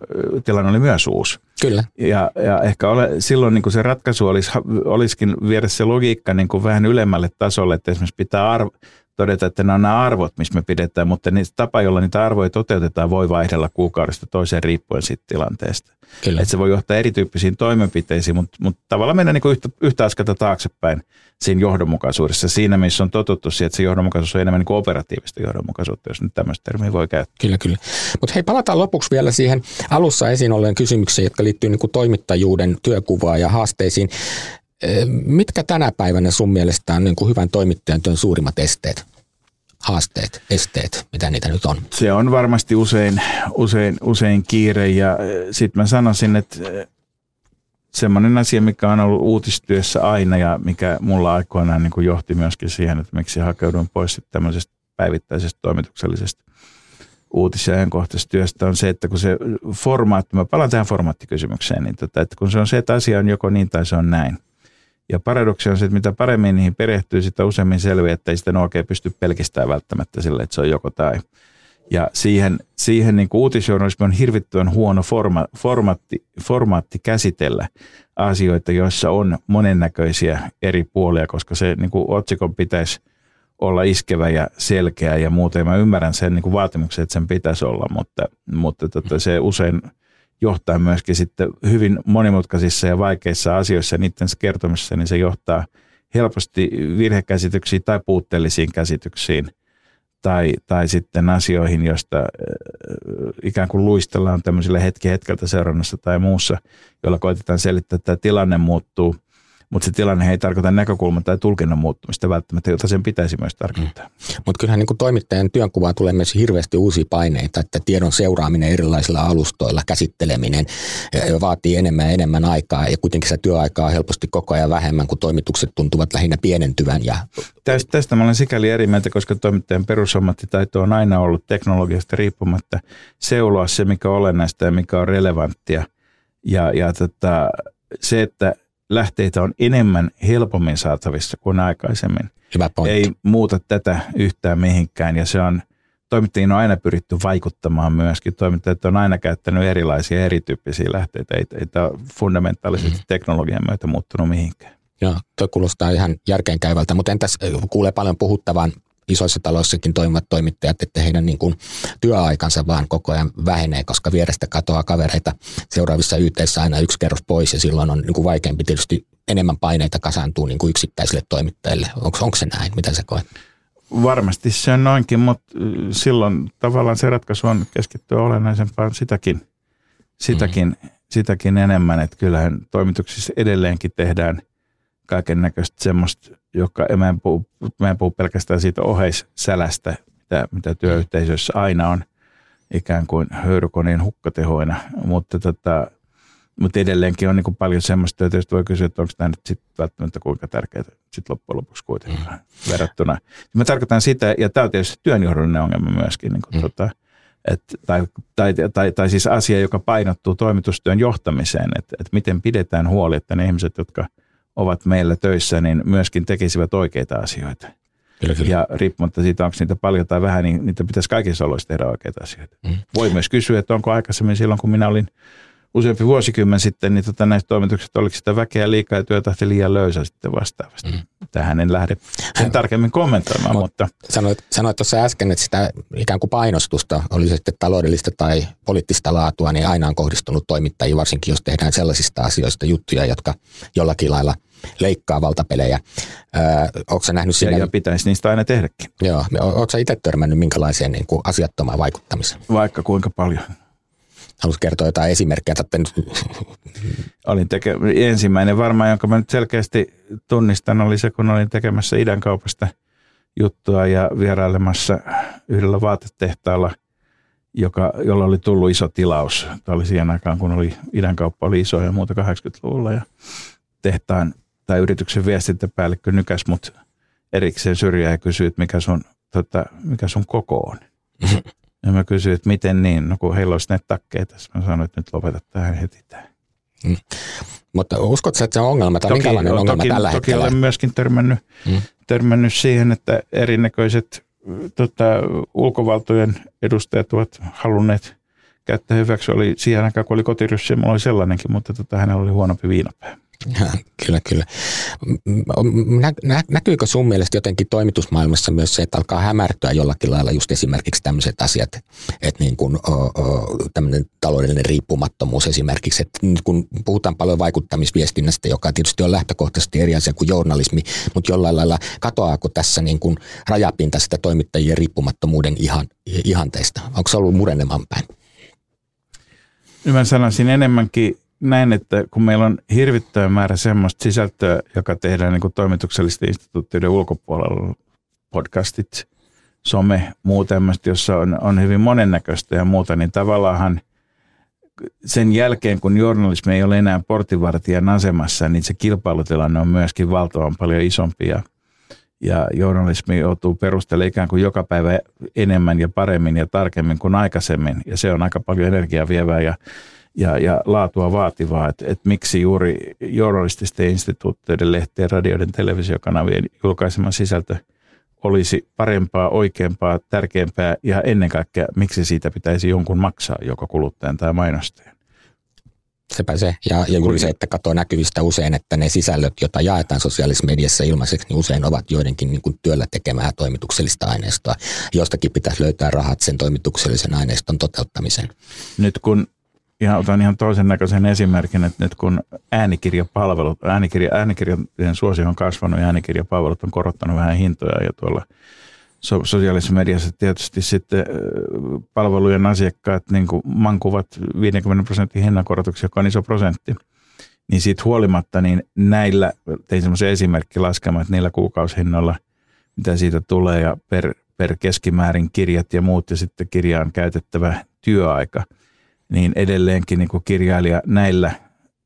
tilanne oli myös uusi. Kyllä. Ja, ja ehkä ole, silloin niin se ratkaisu olisi, olisikin viedä se logiikka niin vähän ylemmälle tasolle, että esimerkiksi pitää arvo, todeta, että ne on nämä arvot, missä me pidetään, mutta niitä tapa, jolla niitä arvoja toteutetaan, voi vaihdella kuukaudesta toiseen riippuen siitä tilanteesta. Kyllä. Että se voi johtaa erityyppisiin toimenpiteisiin, mutta, mutta tavallaan mennä niin yhtä, yhtä askelta taaksepäin siinä johdonmukaisuudessa. Siinä, missä on totuttu siihen, että se johdonmukaisuus on enemmän niin operatiivista johdonmukaisuutta, jos nyt tämmöistä termiä voi käyttää. Kyllä, kyllä. Mutta hei, palataan lopuksi vielä siihen alussa esiin olleen kysymykseen, jotka liittyy niin toimittajuuden työkuvaan ja haasteisiin. Mitkä tänä päivänä sun mielestä on niin kuin hyvän toimittajan työn suurimmat esteet? haasteet, esteet, mitä niitä nyt on? Se on varmasti usein, usein, usein kiire ja sitten mä sanoisin, että semmoinen asia, mikä on ollut uutistyössä aina ja mikä mulla aikoinaan niin johti myöskin siihen, että miksi hakeuduin pois tämmöisestä päivittäisestä toimituksellisesta uutis- ja työstä on se, että kun se formaatti, mä palaan tähän formaattikysymykseen, niin tota, että kun se on se, että asia on joko niin tai se on näin, ja paradoksi on se, että mitä paremmin niihin perehtyy, sitä useammin selviää, että ei sitä oikein pysty pelkistämään välttämättä sille, että se on joko tai. Ja siihen, siihen niin kuin uutisjournalismi on hirvittävän huono forma, formaatti, formaatti käsitellä asioita, joissa on monennäköisiä eri puolia, koska se niin kuin otsikon pitäisi olla iskevä ja selkeä ja muuten. Mä ymmärrän sen niin kuin vaatimuksen, että sen pitäisi olla, mutta, mutta tota, se usein – johtaa myöskin sitten hyvin monimutkaisissa ja vaikeissa asioissa. Niiden kertomisessa, niin se johtaa helposti virhekäsityksiin tai puutteellisiin käsityksiin tai, tai sitten asioihin, joista ikään kuin luistellaan tämmöisillä hetki hetkeltä seurannassa tai muussa, jolla koitetaan selittää, että tämä tilanne muuttuu – mutta se tilanne ei tarkoita näkökulman tai tulkinnan muuttumista välttämättä, jota sen pitäisi myös tarkoittaa. Mm. Mutta kyllähän niin toimittajan työnkuvaan tulee myös hirveästi uusia paineita, että tiedon seuraaminen erilaisilla alustoilla, käsitteleminen vaatii enemmän ja enemmän aikaa ja kuitenkin se työaikaa on helposti koko ajan vähemmän, kun toimitukset tuntuvat lähinnä pienentyvän. Ja... Tästä, tästä mä olen sikäli eri mieltä, koska toimittajan perusammattitaito on aina ollut teknologiasta riippumatta seuloa se, mikä on olennaista ja mikä on relevanttia. Ja, ja tota, se, että lähteitä on enemmän helpommin saatavissa kuin aikaisemmin. Hyvä Ei muuta tätä yhtään mihinkään ja se on, toimittajien on aina pyritty vaikuttamaan myöskin. Toimittajat on aina käyttänyt erilaisia erityyppisiä lähteitä. Ei, ei tämä fundamentaalisesti mm. teknologian myötä muuttunut mihinkään. Joo, tuo kuulostaa ihan järkeenkäyvältä, mutta entäs kuulee paljon puhuttavan isoissa taloissakin toimivat toimittajat, että heidän niin kuin työaikansa vaan koko ajan vähenee, koska vierestä katoaa kavereita seuraavissa yhteissä aina yksi kerros pois ja silloin on niin kuin vaikeampi tietysti enemmän paineita kasaantuu niin kuin yksittäisille toimittajille. Onko, onko se näin? Mitä se koet? Varmasti se on noinkin, mutta silloin tavallaan se ratkaisu on keskittyä olennaisempaan sitäkin, sitäkin, mm. sitäkin enemmän, että kyllähän toimituksissa edelleenkin tehdään kaiken näköistä semmoista, joka mä en, puhu, mä en puhu pelkästään siitä oheissälästä, mitä, mitä työyhteisöissä aina on ikään kuin höyrykoneen hukkatehoina, mutta, tota, mutta edelleenkin on niin kuin paljon semmoista työtä, josta voi kysyä, että onko tämä nyt sit välttämättä kuinka tärkeää sit loppujen lopuksi kuitenkin mm. verrattuna. Mä tarkoitan sitä, ja tämä on tietysti työnjohdollinen ongelma myöskin, niin kuin mm. tota, et, tai, tai, tai, tai siis asia, joka painottuu toimitustyön johtamiseen, että et miten pidetään huoli, että ne ihmiset, jotka – ovat meillä töissä, niin myöskin tekisivät oikeita asioita. Kyllä, kyllä. Ja riippumatta siitä, onko niitä paljon tai vähän, niin niitä pitäisi kaikissa oloissa tehdä oikeita asioita. Mm. Voi myös kysyä, että onko aikaisemmin silloin, kun minä olin useampi vuosikymmen sitten, niin tota, näistä toimituksista oliko sitä väkeä liikaa ja työtahti liian löysä sitten vastaavasti. Mm. Tähän en lähde sen tarkemmin kommentoimaan, Mut mutta... Sanoit, sanoit tuossa äsken, että sitä ikään kuin painostusta, oli se sitten taloudellista tai poliittista laatua, niin aina on kohdistunut toimittajiin, varsinkin jos tehdään sellaisista asioista juttuja, jotka jollakin lailla leikkaa valtapelejä. Öö, onko sä nähnyt siinä... Ja, ja pitäisi niistä aina tehdäkin. Joo. Oletko sä itse törmännyt minkälaiseen niin kuin asiattomaan vaikuttamiseen? Vaikka kuinka paljon. Haluaisin kertoa jotain esimerkkejä. Että olin teke, ensimmäinen varmaan, jonka mä nyt selkeästi tunnistan, oli se, kun olin tekemässä idän kaupasta juttua ja vierailemassa yhdellä vaatetehtaalla, joka, jolla oli tullut iso tilaus. Tämä oli siihen aikaan, kun oli idän kauppa oli iso ja muuta 80-luvulla. Ja tehtaan tai yrityksen viestintäpäällikkö nykäs mut erikseen syrjää ja kysyi, että mikä sun, tota, mikä sun koko on. [laughs] Ja mä kysyin, että miten niin, no kun heillä olisi näitä takkeita. Mä sanoin, että nyt lopeta tähän heti tämä. Mm. Mutta uskotko, että se on ongelma tai toki, minkälainen ongelma toki, tällä toki hetkellä? olen myöskin törmännyt, mm. törmännyt siihen, että erinäköiset tota, ulkovaltojen edustajat ovat halunneet käyttää hyväksi. Oli siihen aikaan, kun oli kotiryssi, mulla oli sellainenkin, mutta tota, hänellä oli huonompi viinapää. [laughs] Kyllä, kyllä. Nä, nä, näkyykö sun mielestä jotenkin toimitusmaailmassa myös se, että alkaa hämärtyä jollakin lailla just esimerkiksi tämmöiset asiat, että niin kuin, tämmöinen taloudellinen riippumattomuus esimerkiksi, että kun puhutaan paljon vaikuttamisviestinnästä, joka tietysti on lähtökohtaisesti eri asia kuin journalismi, mutta jollain lailla katoaako tässä niin kuin rajapinta sitä toimittajien riippumattomuuden ihan, ihanteista? Onko se ollut murenemaan päin? Mä sanoisin enemmänkin näin, että kun meillä on hirvittävä määrä semmoista sisältöä, joka tehdään niin kuin toimituksellisten instituutioiden ulkopuolella, podcastit, some, muu tämmöistä, jossa on, on hyvin monennäköistä ja muuta, niin tavallaan sen jälkeen, kun journalismi ei ole enää portinvartijan asemassa, niin se kilpailutilanne on myöskin valtavan paljon isompi ja, ja journalismi joutuu perustelemaan ikään kuin joka päivä enemmän ja paremmin ja tarkemmin kuin aikaisemmin. Ja se on aika paljon energiaa vievää ja ja, ja laatua vaativaa, että, että miksi juuri journalististen instituutioiden, lehtien, radioiden, televisiokanavien julkaisema sisältö olisi parempaa, oikeampaa, tärkeämpää ja ennen kaikkea miksi siitä pitäisi jonkun maksaa, joko kuluttajan tai mainostajan. Sepä se. Ja, ja juuri se, että katsoo näkyvistä usein, että ne sisällöt, joita jaetaan sosiaalisessa mediassa ilmaiseksi, niin usein ovat joidenkin niin kuin työllä tekemää toimituksellista aineistoa. Jostakin pitäisi löytää rahat sen toimituksellisen aineiston toteuttamiseen. Nyt kun ihan, otan ihan toisen näköisen esimerkin, että nyt kun äänikirjapalvelut, äänikirja, äänikirjojen suosio on kasvanut ja äänikirjapalvelut on korottanut vähän hintoja ja tuolla so, sosiaalisessa mediassa tietysti sitten palvelujen asiakkaat niin kuin mankuvat 50 prosentin hinnankorotuksia, joka on iso prosentti. Niin siitä huolimatta, niin näillä, tein semmoisen esimerkkilaskelman, että niillä kuukausihinnoilla, mitä siitä tulee ja per, per keskimäärin kirjat ja muut ja sitten kirjaan käytettävä työaika – niin edelleenkin niin kuin kirjailija näillä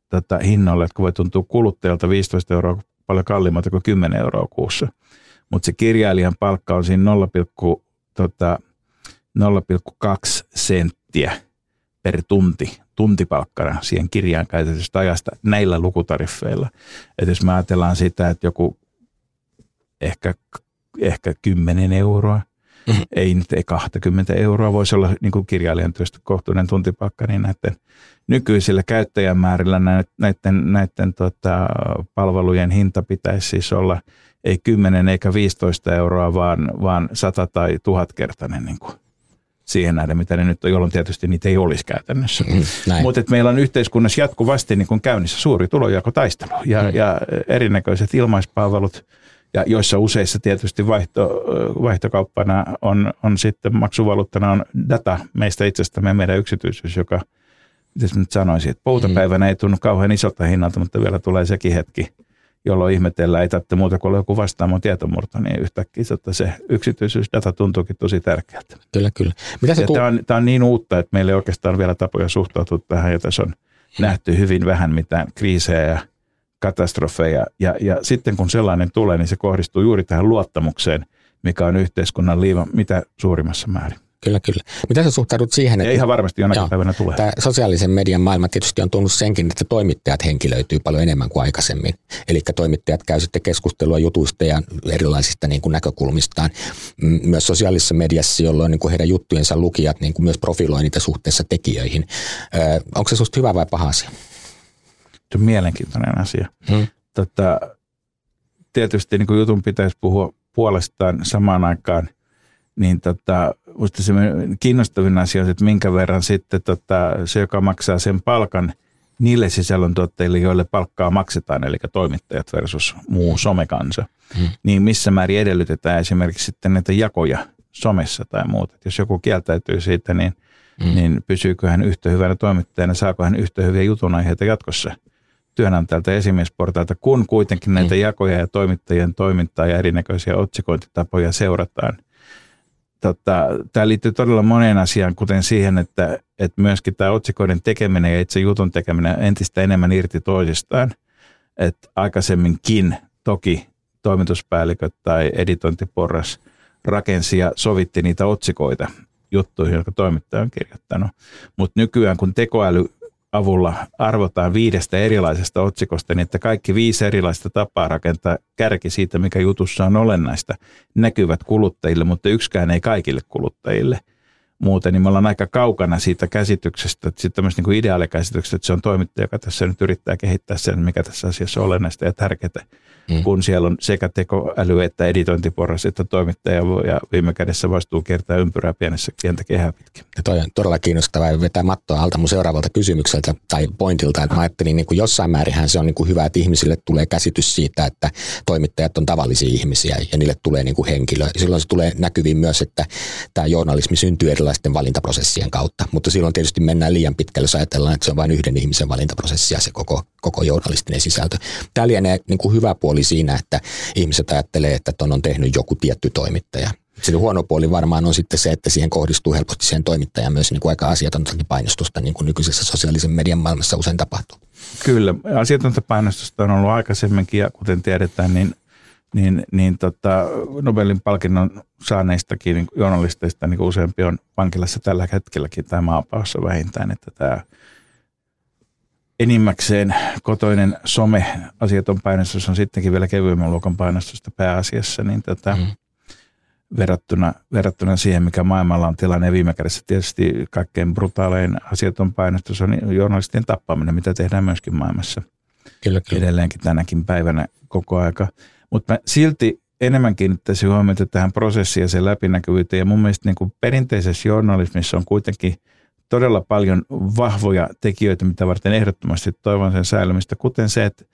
tota, hinnoilla, jotka voi tuntua kuluttajalta 15 euroa paljon kalliimmalta kuin 10 euroa kuussa. Mutta se kirjailijan palkka on siinä 0, tota, 0,2 senttiä per tunti, tuntipalkkana siihen kirjaan käytetystä ajasta näillä lukutariffeilla. Et jos me ajatellaan sitä, että joku ehkä, ehkä 10 euroa Mm-hmm. Ei nyt ei 20 euroa voisi olla niin kuin kirjailijan työstä kohtuuden tuntipalkka, niin näiden nykyisillä käyttäjämäärillä näiden, näiden tota, palvelujen hinta pitäisi siis olla ei 10 eikä 15 euroa, vaan, vaan 100 tai 1000 kertainen niin kuin siihen nähden, mitä ne nyt on, jolloin tietysti niitä ei olisi käytännössä. Mm, Mutta meillä on yhteiskunnassa jatkuvasti niin kuin käynnissä suuri tulojakotaistelu ja, mm. ja erinäköiset ilmaispalvelut – ja joissa useissa tietysti vaihto, vaihtokauppana on, on sitten maksuvaluuttana on data meistä itsestämme meidän yksityisyys, joka, miten nyt sanoisin, että poutapäivänä ei tunnu kauhean isolta hinnalta, mutta vielä tulee sekin hetki, jolloin ihmetellään, ei tarvitse muuta kuin joku vastaamon tietomurto, niin yhtäkkiä että se yksityisyysdata tuntuukin tosi tärkeältä. Kyllä, kyllä. Mitä se tu- tämä, on, tämä on niin uutta, että meillä ei oikeastaan vielä tapoja suhtautua tähän, ja tässä on nähty hyvin vähän mitään kriisejä ja katastrofeja. Ja, ja sitten kun sellainen tulee, niin se kohdistuu juuri tähän luottamukseen, mikä on yhteiskunnan liiva mitä suurimmassa määrin. Kyllä, kyllä. Mitä sä suhtaudut siihen, että... Ja ihan varmasti jonakin joo, päivänä tulee. Tämä sosiaalisen median maailma tietysti on tunnut senkin, että toimittajat henkilöityy paljon enemmän kuin aikaisemmin. Eli toimittajat käy sitten keskustelua jutuista ja erilaisista niin kuin näkökulmistaan. Myös sosiaalisessa mediassa, jolloin niin kuin heidän juttujensa lukijat niin kuin myös profiloi niitä suhteessa tekijöihin. Ö, onko se susta hyvä vai paha asia? Mielenkiintoinen asia. Hmm. Tätä, tietysti niin kuin jutun pitäisi puhua puolestaan samaan aikaan – niin tota, musta se kiinnostavin asia on, että minkä verran sitten tota, se, joka maksaa sen palkan niille sisällöntuottajille, joille palkkaa maksetaan, eli toimittajat versus muu somekansa, hmm. niin missä määrin edellytetään esimerkiksi sitten näitä jakoja somessa tai muuta. Jos joku kieltäytyy siitä, niin, hmm. niin pysyykö hän yhtä hyvänä toimittajana, saako hän yhtä hyviä jutunaiheita jatkossa työnantajalta esimiesportailta, kun kuitenkin näitä hmm. jakoja ja toimittajien toimintaa ja erinäköisiä otsikointitapoja seurataan – tota, tämä liittyy todella moneen asiaan, kuten siihen, että, että myöskin tämä otsikoiden tekeminen ja itse jutun tekeminen entistä enemmän irti toisistaan. Että aikaisemminkin toki toimituspäälliköt tai editointiporras rakensi ja sovitti niitä otsikoita juttuihin, jotka toimittaja on kirjoittanut. Mutta nykyään, kun tekoäly avulla arvotaan viidestä erilaisesta otsikosta, niin että kaikki viisi erilaista tapaa rakentaa kärki siitä, mikä jutussa on olennaista, näkyvät kuluttajille, mutta yksikään ei kaikille kuluttajille – muuten, niin me ollaan aika kaukana siitä käsityksestä, että sitten tämmöistä niin ideaalikäsityksestä, että se on toimittaja, joka tässä nyt yrittää kehittää sen, mikä tässä asiassa on olennaista ja tärkeää, mm. kun siellä on sekä tekoäly että editointiporras että toimittaja ja viime kädessä vastuu kiertää ympyrää pienessä pientä kehää pitkin. Ja toi on todella kiinnostavaa ja vetää mattoa alta mun seuraavalta kysymykseltä tai pointilta, että mä ajattelin niin kuin jossain määrin se on niin kuin hyvä, että ihmisille tulee käsitys siitä, että toimittajat on tavallisia ihmisiä ja niille tulee niin kuin henkilö. Silloin se tulee näkyviin myös, että tämä journalismi syntyy erilaisten valintaprosessien kautta. Mutta silloin tietysti mennään liian pitkälle, jos ajatellaan, että se on vain yhden ihmisen valintaprosessi ja se koko, koko journalistinen sisältö. Tämä lienee niin kuin hyvä puoli siinä, että ihmiset ajattelee, että ton on tehnyt joku tietty toimittaja. Sitten huono puoli varmaan on sitten se, että siihen kohdistuu helposti siihen toimittajan myös niin kuin aika asiatontakin painostusta, niin kuin nykyisessä sosiaalisen median maailmassa usein tapahtuu. Kyllä, asiatonta painostusta on ollut aikaisemminkin ja kuten tiedetään, niin niin, niin tota, Nobelin palkinnon saaneistakin niin journalisteista niin useampi on vankilassa tällä hetkelläkin tai maapaossa vähintään, että tämä enimmäkseen kotoinen some asiaton painostus on sittenkin vielä kevyemmän luokan painostusta pääasiassa, niin tota, mm. verrattuna, verrattuna siihen, mikä maailmalla on tilanne. Viime kädessä tietysti kaikkein brutaalein asiaton painostus on journalistien tappaminen, mitä tehdään myöskin maailmassa. Kyllä, kyllä. Edelleenkin tänäkin päivänä koko aika. Mutta silti enemmän kiinnittäisin huomiota tähän prosessiin ja sen läpinäkyvyyteen. Ja mun mielestä niin kuin perinteisessä journalismissa on kuitenkin todella paljon vahvoja tekijöitä, mitä varten ehdottomasti toivon sen säilymistä, kuten se, että,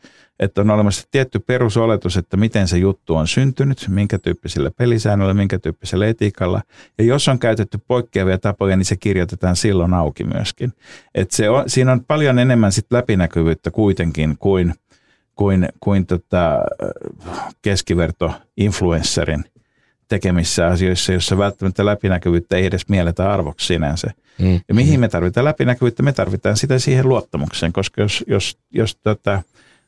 että on olemassa tietty perusoletus, että miten se juttu on syntynyt, minkä tyyppisellä pelisäännöllä, minkä tyyppisellä etiikalla. Ja jos on käytetty poikkeavia tapoja, niin se kirjoitetaan silloin auki myöskin. Et se on, siinä on paljon enemmän sit läpinäkyvyyttä kuitenkin kuin – kuin, kuin tota keskiverto-influencerin tekemissä asioissa, jossa välttämättä läpinäkyvyyttä ei edes mielletä arvoksi sinänsä. Mm. Ja mihin me tarvitaan läpinäkyvyyttä? Me tarvitaan sitä siihen luottamukseen, koska jos, jos, jos tota,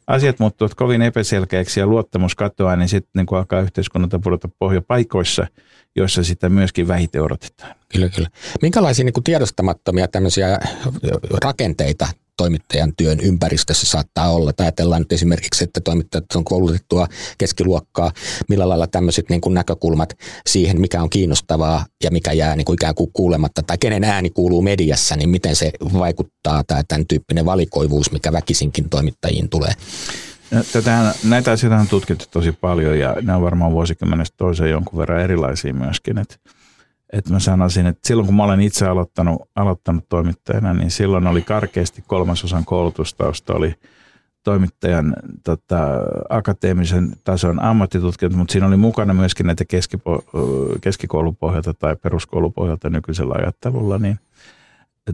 asiat muuttuvat kovin epäselkeäksi ja luottamus katoaa, niin sitten niin alkaa yhteiskunnalta pudota pohja paikoissa, joissa sitä myöskin vähiten odotetaan. Kyllä, kyllä. Minkälaisia niin kuin tiedostamattomia tämmöisiä rakenteita toimittajan työn ympäristössä saattaa olla. Tai ajatellaan nyt esimerkiksi, että toimittajat on koulutettua keskiluokkaa, millä lailla tämmöiset niin kuin näkökulmat siihen, mikä on kiinnostavaa ja mikä jää niin kuin ikään kuin kuulematta, tai kenen ääni kuuluu mediassa, niin miten se vaikuttaa, tai tämän tyyppinen valikoivuus, mikä väkisinkin toimittajiin tulee. Tätähän, näitä asioita on tutkittu tosi paljon ja ne on varmaan vuosikymmenestä toiseen jonkun verran erilaisia myöskin. Että että mä sanoisin, että silloin kun mä olen itse aloittanut, aloittanut toimittajana, niin silloin oli karkeasti kolmasosan koulutustausta oli toimittajan tota, akateemisen tason ammattitutkinnot, mutta siinä oli mukana myöskin näitä keskipo, keskikoulupohjalta tai peruskoulupohjalta nykyisellä ajattelulla, niin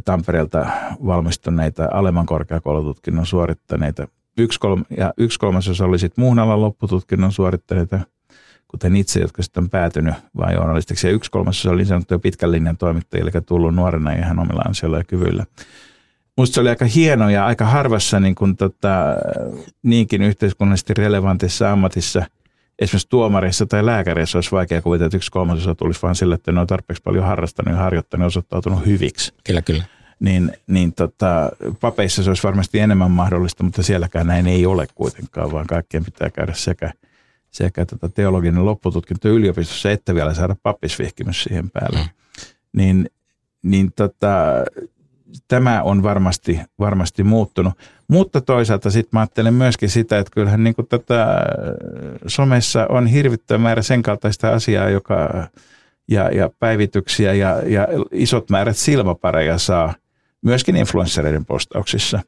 Tampereelta valmistuneita alemman korkeakoulututkinnon suorittaneita. Yksi, kolm, ja yksi kolmasosa oli sitten muun alan loppututkinnon suorittaneita kuten itse, jotka sitten on päätynyt vain journalistiksi. Ja yksi kolmasosa oli niin sanottuja pitkän linjan toimittajia, eli tullut nuorena ihan omilla ansioilla ja kyvyillä. Musta se oli aika hieno ja aika harvassa niin kuin tota, niinkin yhteiskunnallisesti relevantissa ammatissa esimerkiksi tuomarissa tai lääkärissä olisi vaikea kuvitella, että yksi kolmasosa tulisi vain sille, että ne on tarpeeksi paljon harrastanut ja harjoittanut ja osoittautunut hyviksi. Kyllä, kyllä. Niin, niin tota, papeissa se olisi varmasti enemmän mahdollista, mutta sielläkään näin ei ole kuitenkaan, vaan kaikkien pitää käydä sekä, sekä tota teologinen loppututkinto yliopistossa, että vielä saada pappisvihkimys siihen päälle. Mm. Niin, niin tota, tämä on varmasti, varmasti muuttunut. Mutta toisaalta sitten mä ajattelen myöskin sitä, että kyllähän niin kuin tätä somessa on hirvittävä määrä sen kaltaista asiaa, joka, ja, ja päivityksiä ja, ja isot määrät silmapareja saa myöskin influenssereiden postauksissa,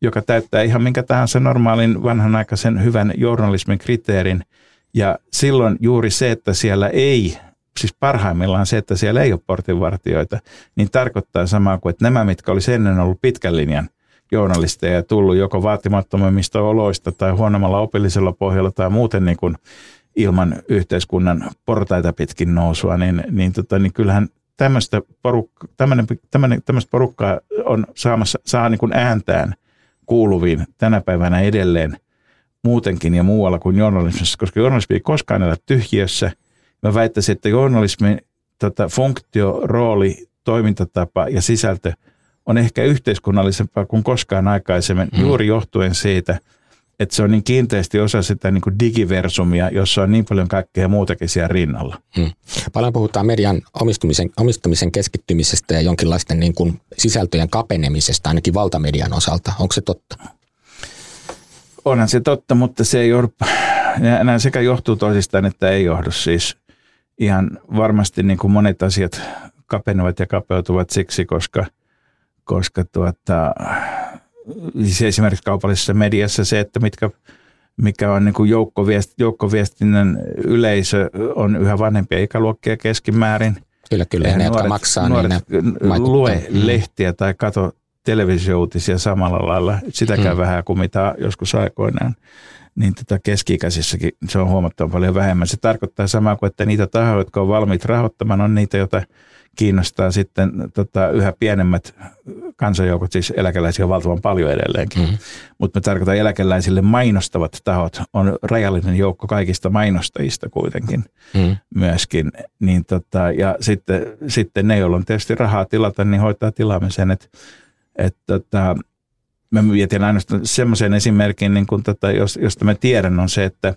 joka täyttää ihan minkä tahansa normaalin vanhanaikaisen hyvän journalismin kriteerin. Ja silloin juuri se, että siellä ei siis parhaimmillaan se, että siellä ei ole portinvartijoita, niin tarkoittaa samaa kuin, että nämä, mitkä olisi ennen ollut pitkän linjan journalisteja ja tullut joko vaatimattomimmista oloista tai huonommalla opillisella pohjalla tai muuten niin kuin ilman yhteiskunnan portaita pitkin nousua, niin, niin, tota, niin kyllähän tämmöistä porukka, porukkaa on saamassa, saa niin kuin ääntään kuuluviin tänä päivänä edelleen muutenkin ja muualla kuin journalismissa, koska journalismi ei koskaan elä tyhjiössä – Mä väittäisin, että journalismin tota, funktio, rooli, toimintatapa ja sisältö on ehkä yhteiskunnallisempaa kuin koskaan aikaisemmin, hmm. juuri johtuen siitä, että se on niin kiinteästi osa sitä niin kuin digiversumia, jossa on niin paljon kaikkea muutakin siellä rinnalla. Hmm. Paljon puhutaan median omistumisen, omistumisen keskittymisestä ja jonkinlaisten niin kuin sisältöjen kapenemisesta, ainakin valtamedian osalta. Onko se totta? Onhan se totta, mutta se ei johdu, nämä sekä johtuu toisistaan, että ei johdu siis ihan varmasti niin kuin monet asiat kapenevat ja kapeutuvat siksi, koska, koska tuota, siis esimerkiksi kaupallisessa mediassa se, että mitkä, mikä on niin kuin joukkoviest, joukkoviestinnän yleisö on yhä vanhempia ikäluokkia keskimäärin. Kyllä, kyllä. Ne, nuoret, maksaa, niin nuoret niin ne lue mm. lehtiä tai kato televisioutisia samalla lailla, sitäkään hmm. vähän kuin mitä joskus aikoinaan niin tota keski-ikäisissäkin se on huomattavan paljon vähemmän. Se tarkoittaa samaa kuin, että niitä tahoja, jotka on valmiit rahoittamaan, on niitä, joita kiinnostaa sitten tota, yhä pienemmät kansanjoukot, siis eläkeläisiä on valtavan paljon edelleenkin. Mm-hmm. Mutta me tarkoitan eläkeläisille mainostavat tahot, on rajallinen joukko kaikista mainostajista kuitenkin mm-hmm. myöskin. Niin tota, ja sitten, sitten ne, joilla on tietysti rahaa tilata, niin hoitaa tilaamisen, että et, tota, mä mietin ainoastaan semmoisen esimerkin, niin kuin tätä, josta mä tiedän, on se, että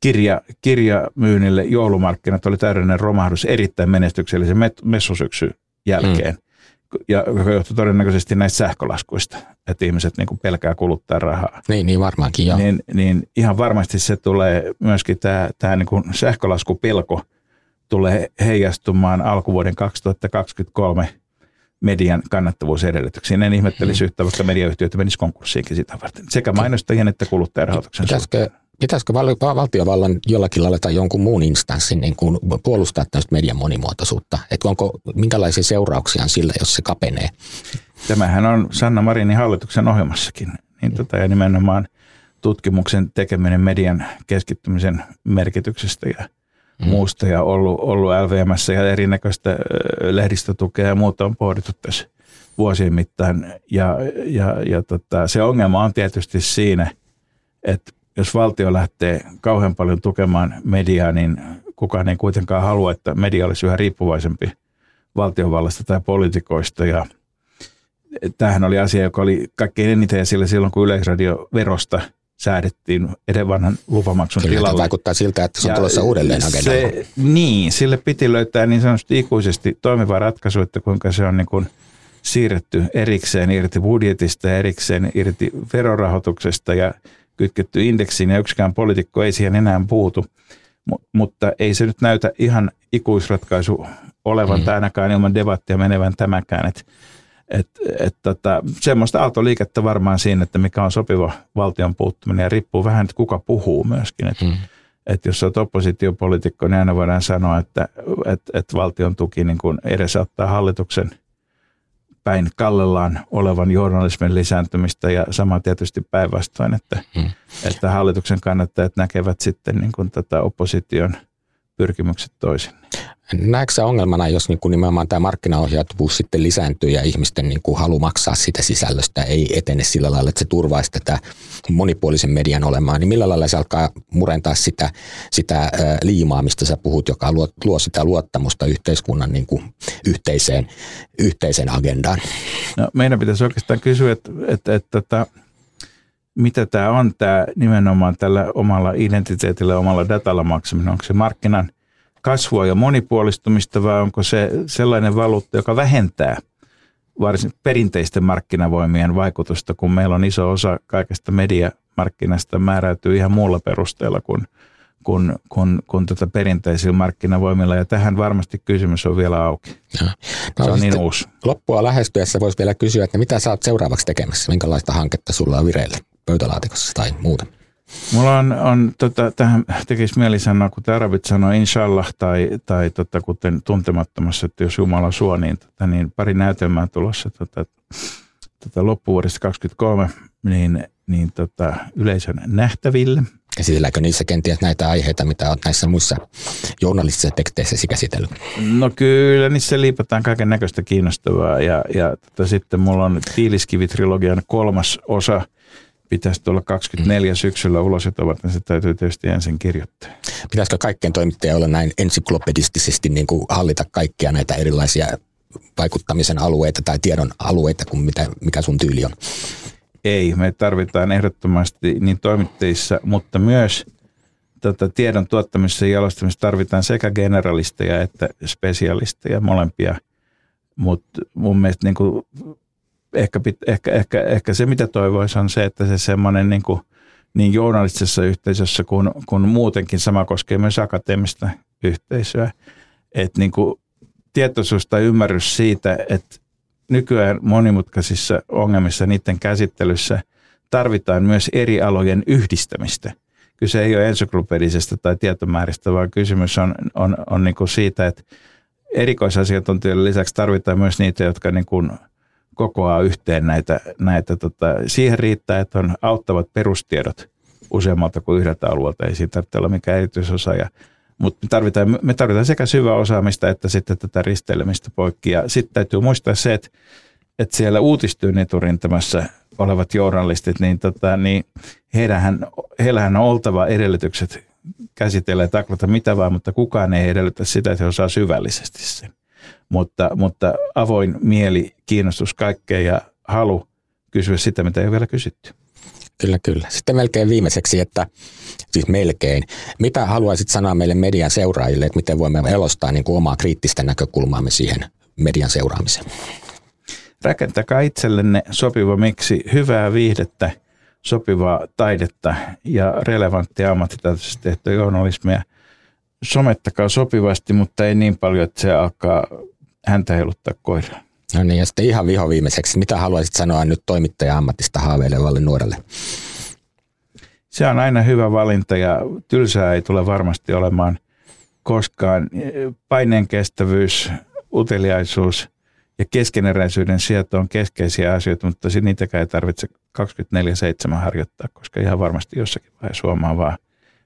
kirja, kirjamyynnille joulumarkkinat oli täydellinen romahdus erittäin menestyksellisen messusyksyn jälkeen. Mm. Ja joka johtui todennäköisesti näistä sähkölaskuista, että ihmiset niin kuin pelkää kuluttaa rahaa. Niin, niin varmaankin joo. Niin, niin ihan varmasti se tulee myöskin tämä, tämä niin kuin sähkölaskupelko tulee heijastumaan alkuvuoden 2023 median kannattavuusedellytyksiin. En ihmettelisi mm. yhtä, vaikka mediayhtiöitä menisi konkurssiinkin sitä varten. Sekä mainostajien että kuluttajarahoituksen Pitäisikö, pitäisikö val- valtiovallan jollakin lailla tai jonkun muun instanssin niin kuin puolustaa tästä median monimuotoisuutta? Että onko, minkälaisia seurauksia on sillä, jos se kapenee? Tämähän on Sanna Marinin hallituksen ohjelmassakin. Niin tota, ja nimenomaan tutkimuksen tekeminen median keskittymisen merkityksestä ja mm. muusta ja ollut, ollut LVMssä ja erinäköistä lehdistötukea ja muuta on pohdittu tässä vuosien mittaan. Ja, ja, ja tota, se ongelma on tietysti siinä, että jos valtio lähtee kauhean paljon tukemaan mediaa, niin kukaan ei kuitenkaan halua, että media olisi yhä riippuvaisempi valtiovallasta tai poliitikoista. Ja tämähän oli asia, joka oli kaikkein eniten esillä silloin, kun Yleisradio verosta – säädettiin edes vanhan lupamaksun Kyllä, tilalle. vaikuttaa siltä, että se on tulossa uudelleen se, Niin, sille piti löytää niin sanotusti ikuisesti toimiva ratkaisu, että kuinka se on niin kuin siirretty erikseen irti budjetista ja erikseen irti verorahoituksesta ja kytketty indeksiin ja yksikään poliitikko ei siihen enää puutu. M- mutta ei se nyt näytä ihan ikuisratkaisu olevan mm. tai ainakaan ilman debattia menevän tämäkään. Että et, et tota, semmoista aaltoliikettä varmaan siinä, että mikä on sopiva valtion puuttuminen ja riippuu vähän, että kuka puhuu myöskin. Että hmm. et jos olet oppositiopolitiikko, niin aina voidaan sanoa, että et, et valtion tuki niin kun edesauttaa hallituksen päin kallellaan olevan journalismin lisääntymistä ja sama tietysti päinvastoin, että, hmm. että hallituksen kannattajat näkevät sitten niin kun tätä opposition pyrkimykset toisin. Näetkö se ongelmana, jos niin kuin nimenomaan tämä markkinaohjautuvuus sitten lisääntyy ja ihmisten niin kuin halu maksaa sitä sisällöstä ei etene sillä lailla, että se turvaisi tätä monipuolisen median olemaan, niin millä lailla se alkaa murentaa sitä, sitä liimaa, mistä sä puhut, joka luo, luo sitä luottamusta yhteiskunnan niin kuin yhteiseen, yhteiseen agendaan? No, meidän pitäisi oikeastaan kysyä, että, että, että, että mitä tämä on tämä nimenomaan tällä omalla identiteetillä, omalla datalla maksaminen, onko se markkinan kasvua ja monipuolistumista vai onko se sellainen valuutta, joka vähentää varsin perinteisten markkinavoimien vaikutusta, kun meillä on iso osa kaikesta mediamarkkinasta määräytyy ihan muulla perusteella kuin, kuin, kuin, kuin tätä perinteisillä markkinavoimilla. Ja tähän varmasti kysymys on vielä auki. Ja. No, se on niin uusi. Loppua lähestyessä voisi vielä kysyä, että mitä sä oot seuraavaksi tekemässä? Minkälaista hanketta sulla on vireillä pöytälaatikossa tai muuta? Mulla on, on tota, tähän tekisi mieli sanoa, kun arabit sanoo inshallah tai, tai tota, kuten tuntemattomassa, että jos Jumala suo, niin, tota, niin pari näytelmää tulossa tota, tota, loppuvuodesta 2023 niin, niin tota, yleisön nähtäville. Käsitelläänkö niissä kenties näitä aiheita, mitä olet näissä muissa journalistisissa teksteissä käsitellyt? No kyllä, niissä liipataan kaiken näköistä kiinnostavaa ja, ja tota, sitten mulla on Tiiliskivi-trilogian kolmas osa – pitäisi tulla 24 mm. syksyllä ulos, että niin se täytyy tietysti ensin kirjoittaa. Pitäisikö kaikkien toimittajien olla näin ensiklopedistisesti niin kuin hallita kaikkia näitä erilaisia vaikuttamisen alueita tai tiedon alueita kuin mitä, mikä sun tyyli on? Ei, me tarvitaan ehdottomasti niin toimittajissa, mutta myös tota, tiedon tuottamisessa ja jalostamisessa tarvitaan sekä generalisteja että spesialisteja, molempia. Mutta mun mielestä niin kuin ehkä, ehkä, ehkä, ehkä se, mitä toivoisi, on se, että se semmoinen niin, kuin, niin journalistisessa yhteisössä kuin, kuin muutenkin sama koskee myös akateemista yhteisöä, että niin kuin tietoisuus tai ymmärrys siitä, että nykyään monimutkaisissa ongelmissa niiden käsittelyssä tarvitaan myös eri alojen yhdistämistä. Kyse ei ole ensyklopedisesta tai tietomääristä, vaan kysymys on, on, on niin kuin siitä, että erikoisasiantuntijoiden lisäksi tarvitaan myös niitä, jotka niin kuin – kokoaa yhteen näitä, näitä tota, siihen riittää, että on auttavat perustiedot useammalta kuin yhdeltä alueelta, ei siinä tarvitse olla mikään erityisosaaja. Mutta me tarvitaan, me tarvitaan sekä syvää osaamista että sitten tätä risteilemistä poikki. Ja sitten täytyy muistaa se, että, että siellä uutistyön eturintamassa olevat journalistit, niin, tota, niin heillähän, heillähän on oltava edellytykset käsitellä ja taklata mitä vaan, mutta kukaan ei edellytä sitä, että he osaa syvällisesti sen mutta, mutta avoin mieli, kiinnostus kaikkeen ja halu kysyä sitä, mitä ei ole vielä kysytty. Kyllä, kyllä. Sitten melkein viimeiseksi, että siis melkein, mitä haluaisit sanoa meille median seuraajille, että miten voimme elostaa niin kuin omaa kriittistä näkökulmaamme siihen median seuraamiseen? Rakentakaa itsellenne sopiva miksi hyvää viihdettä, sopivaa taidetta ja relevanttia ammattitaitoisesti tehtyä journalismia. Somettakaa sopivasti, mutta ei niin paljon, että se alkaa häntä heiluttaa koiraa. No niin, ja sitten ihan viho viimeiseksi, mitä haluaisit sanoa nyt toimittaja-ammatista haaveilevalle nuorelle? Se on aina hyvä valinta ja tylsää ei tule varmasti olemaan koskaan. Paineen kestävyys, uteliaisuus ja keskeneräisyyden sieto on keskeisiä asioita, mutta niitäkään ei tarvitse 24-7 harjoittaa, koska ihan varmasti jossakin vaiheessa huomaa vaan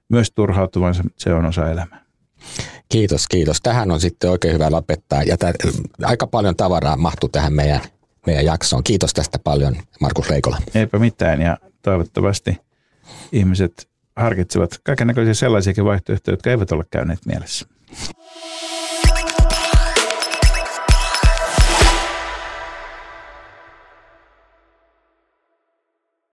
myös turhautuvansa, se on osa elämää. Kiitos, kiitos. Tähän on sitten oikein hyvä lopettaa. Ja tä, aika paljon tavaraa mahtuu tähän meidän, meidän jaksoon. Kiitos tästä paljon, Markus Reikola. Eipä mitään ja toivottavasti ihmiset harkitsevat kaikenlaisia sellaisiakin vaihtoehtoja, jotka eivät ole käyneet mielessä.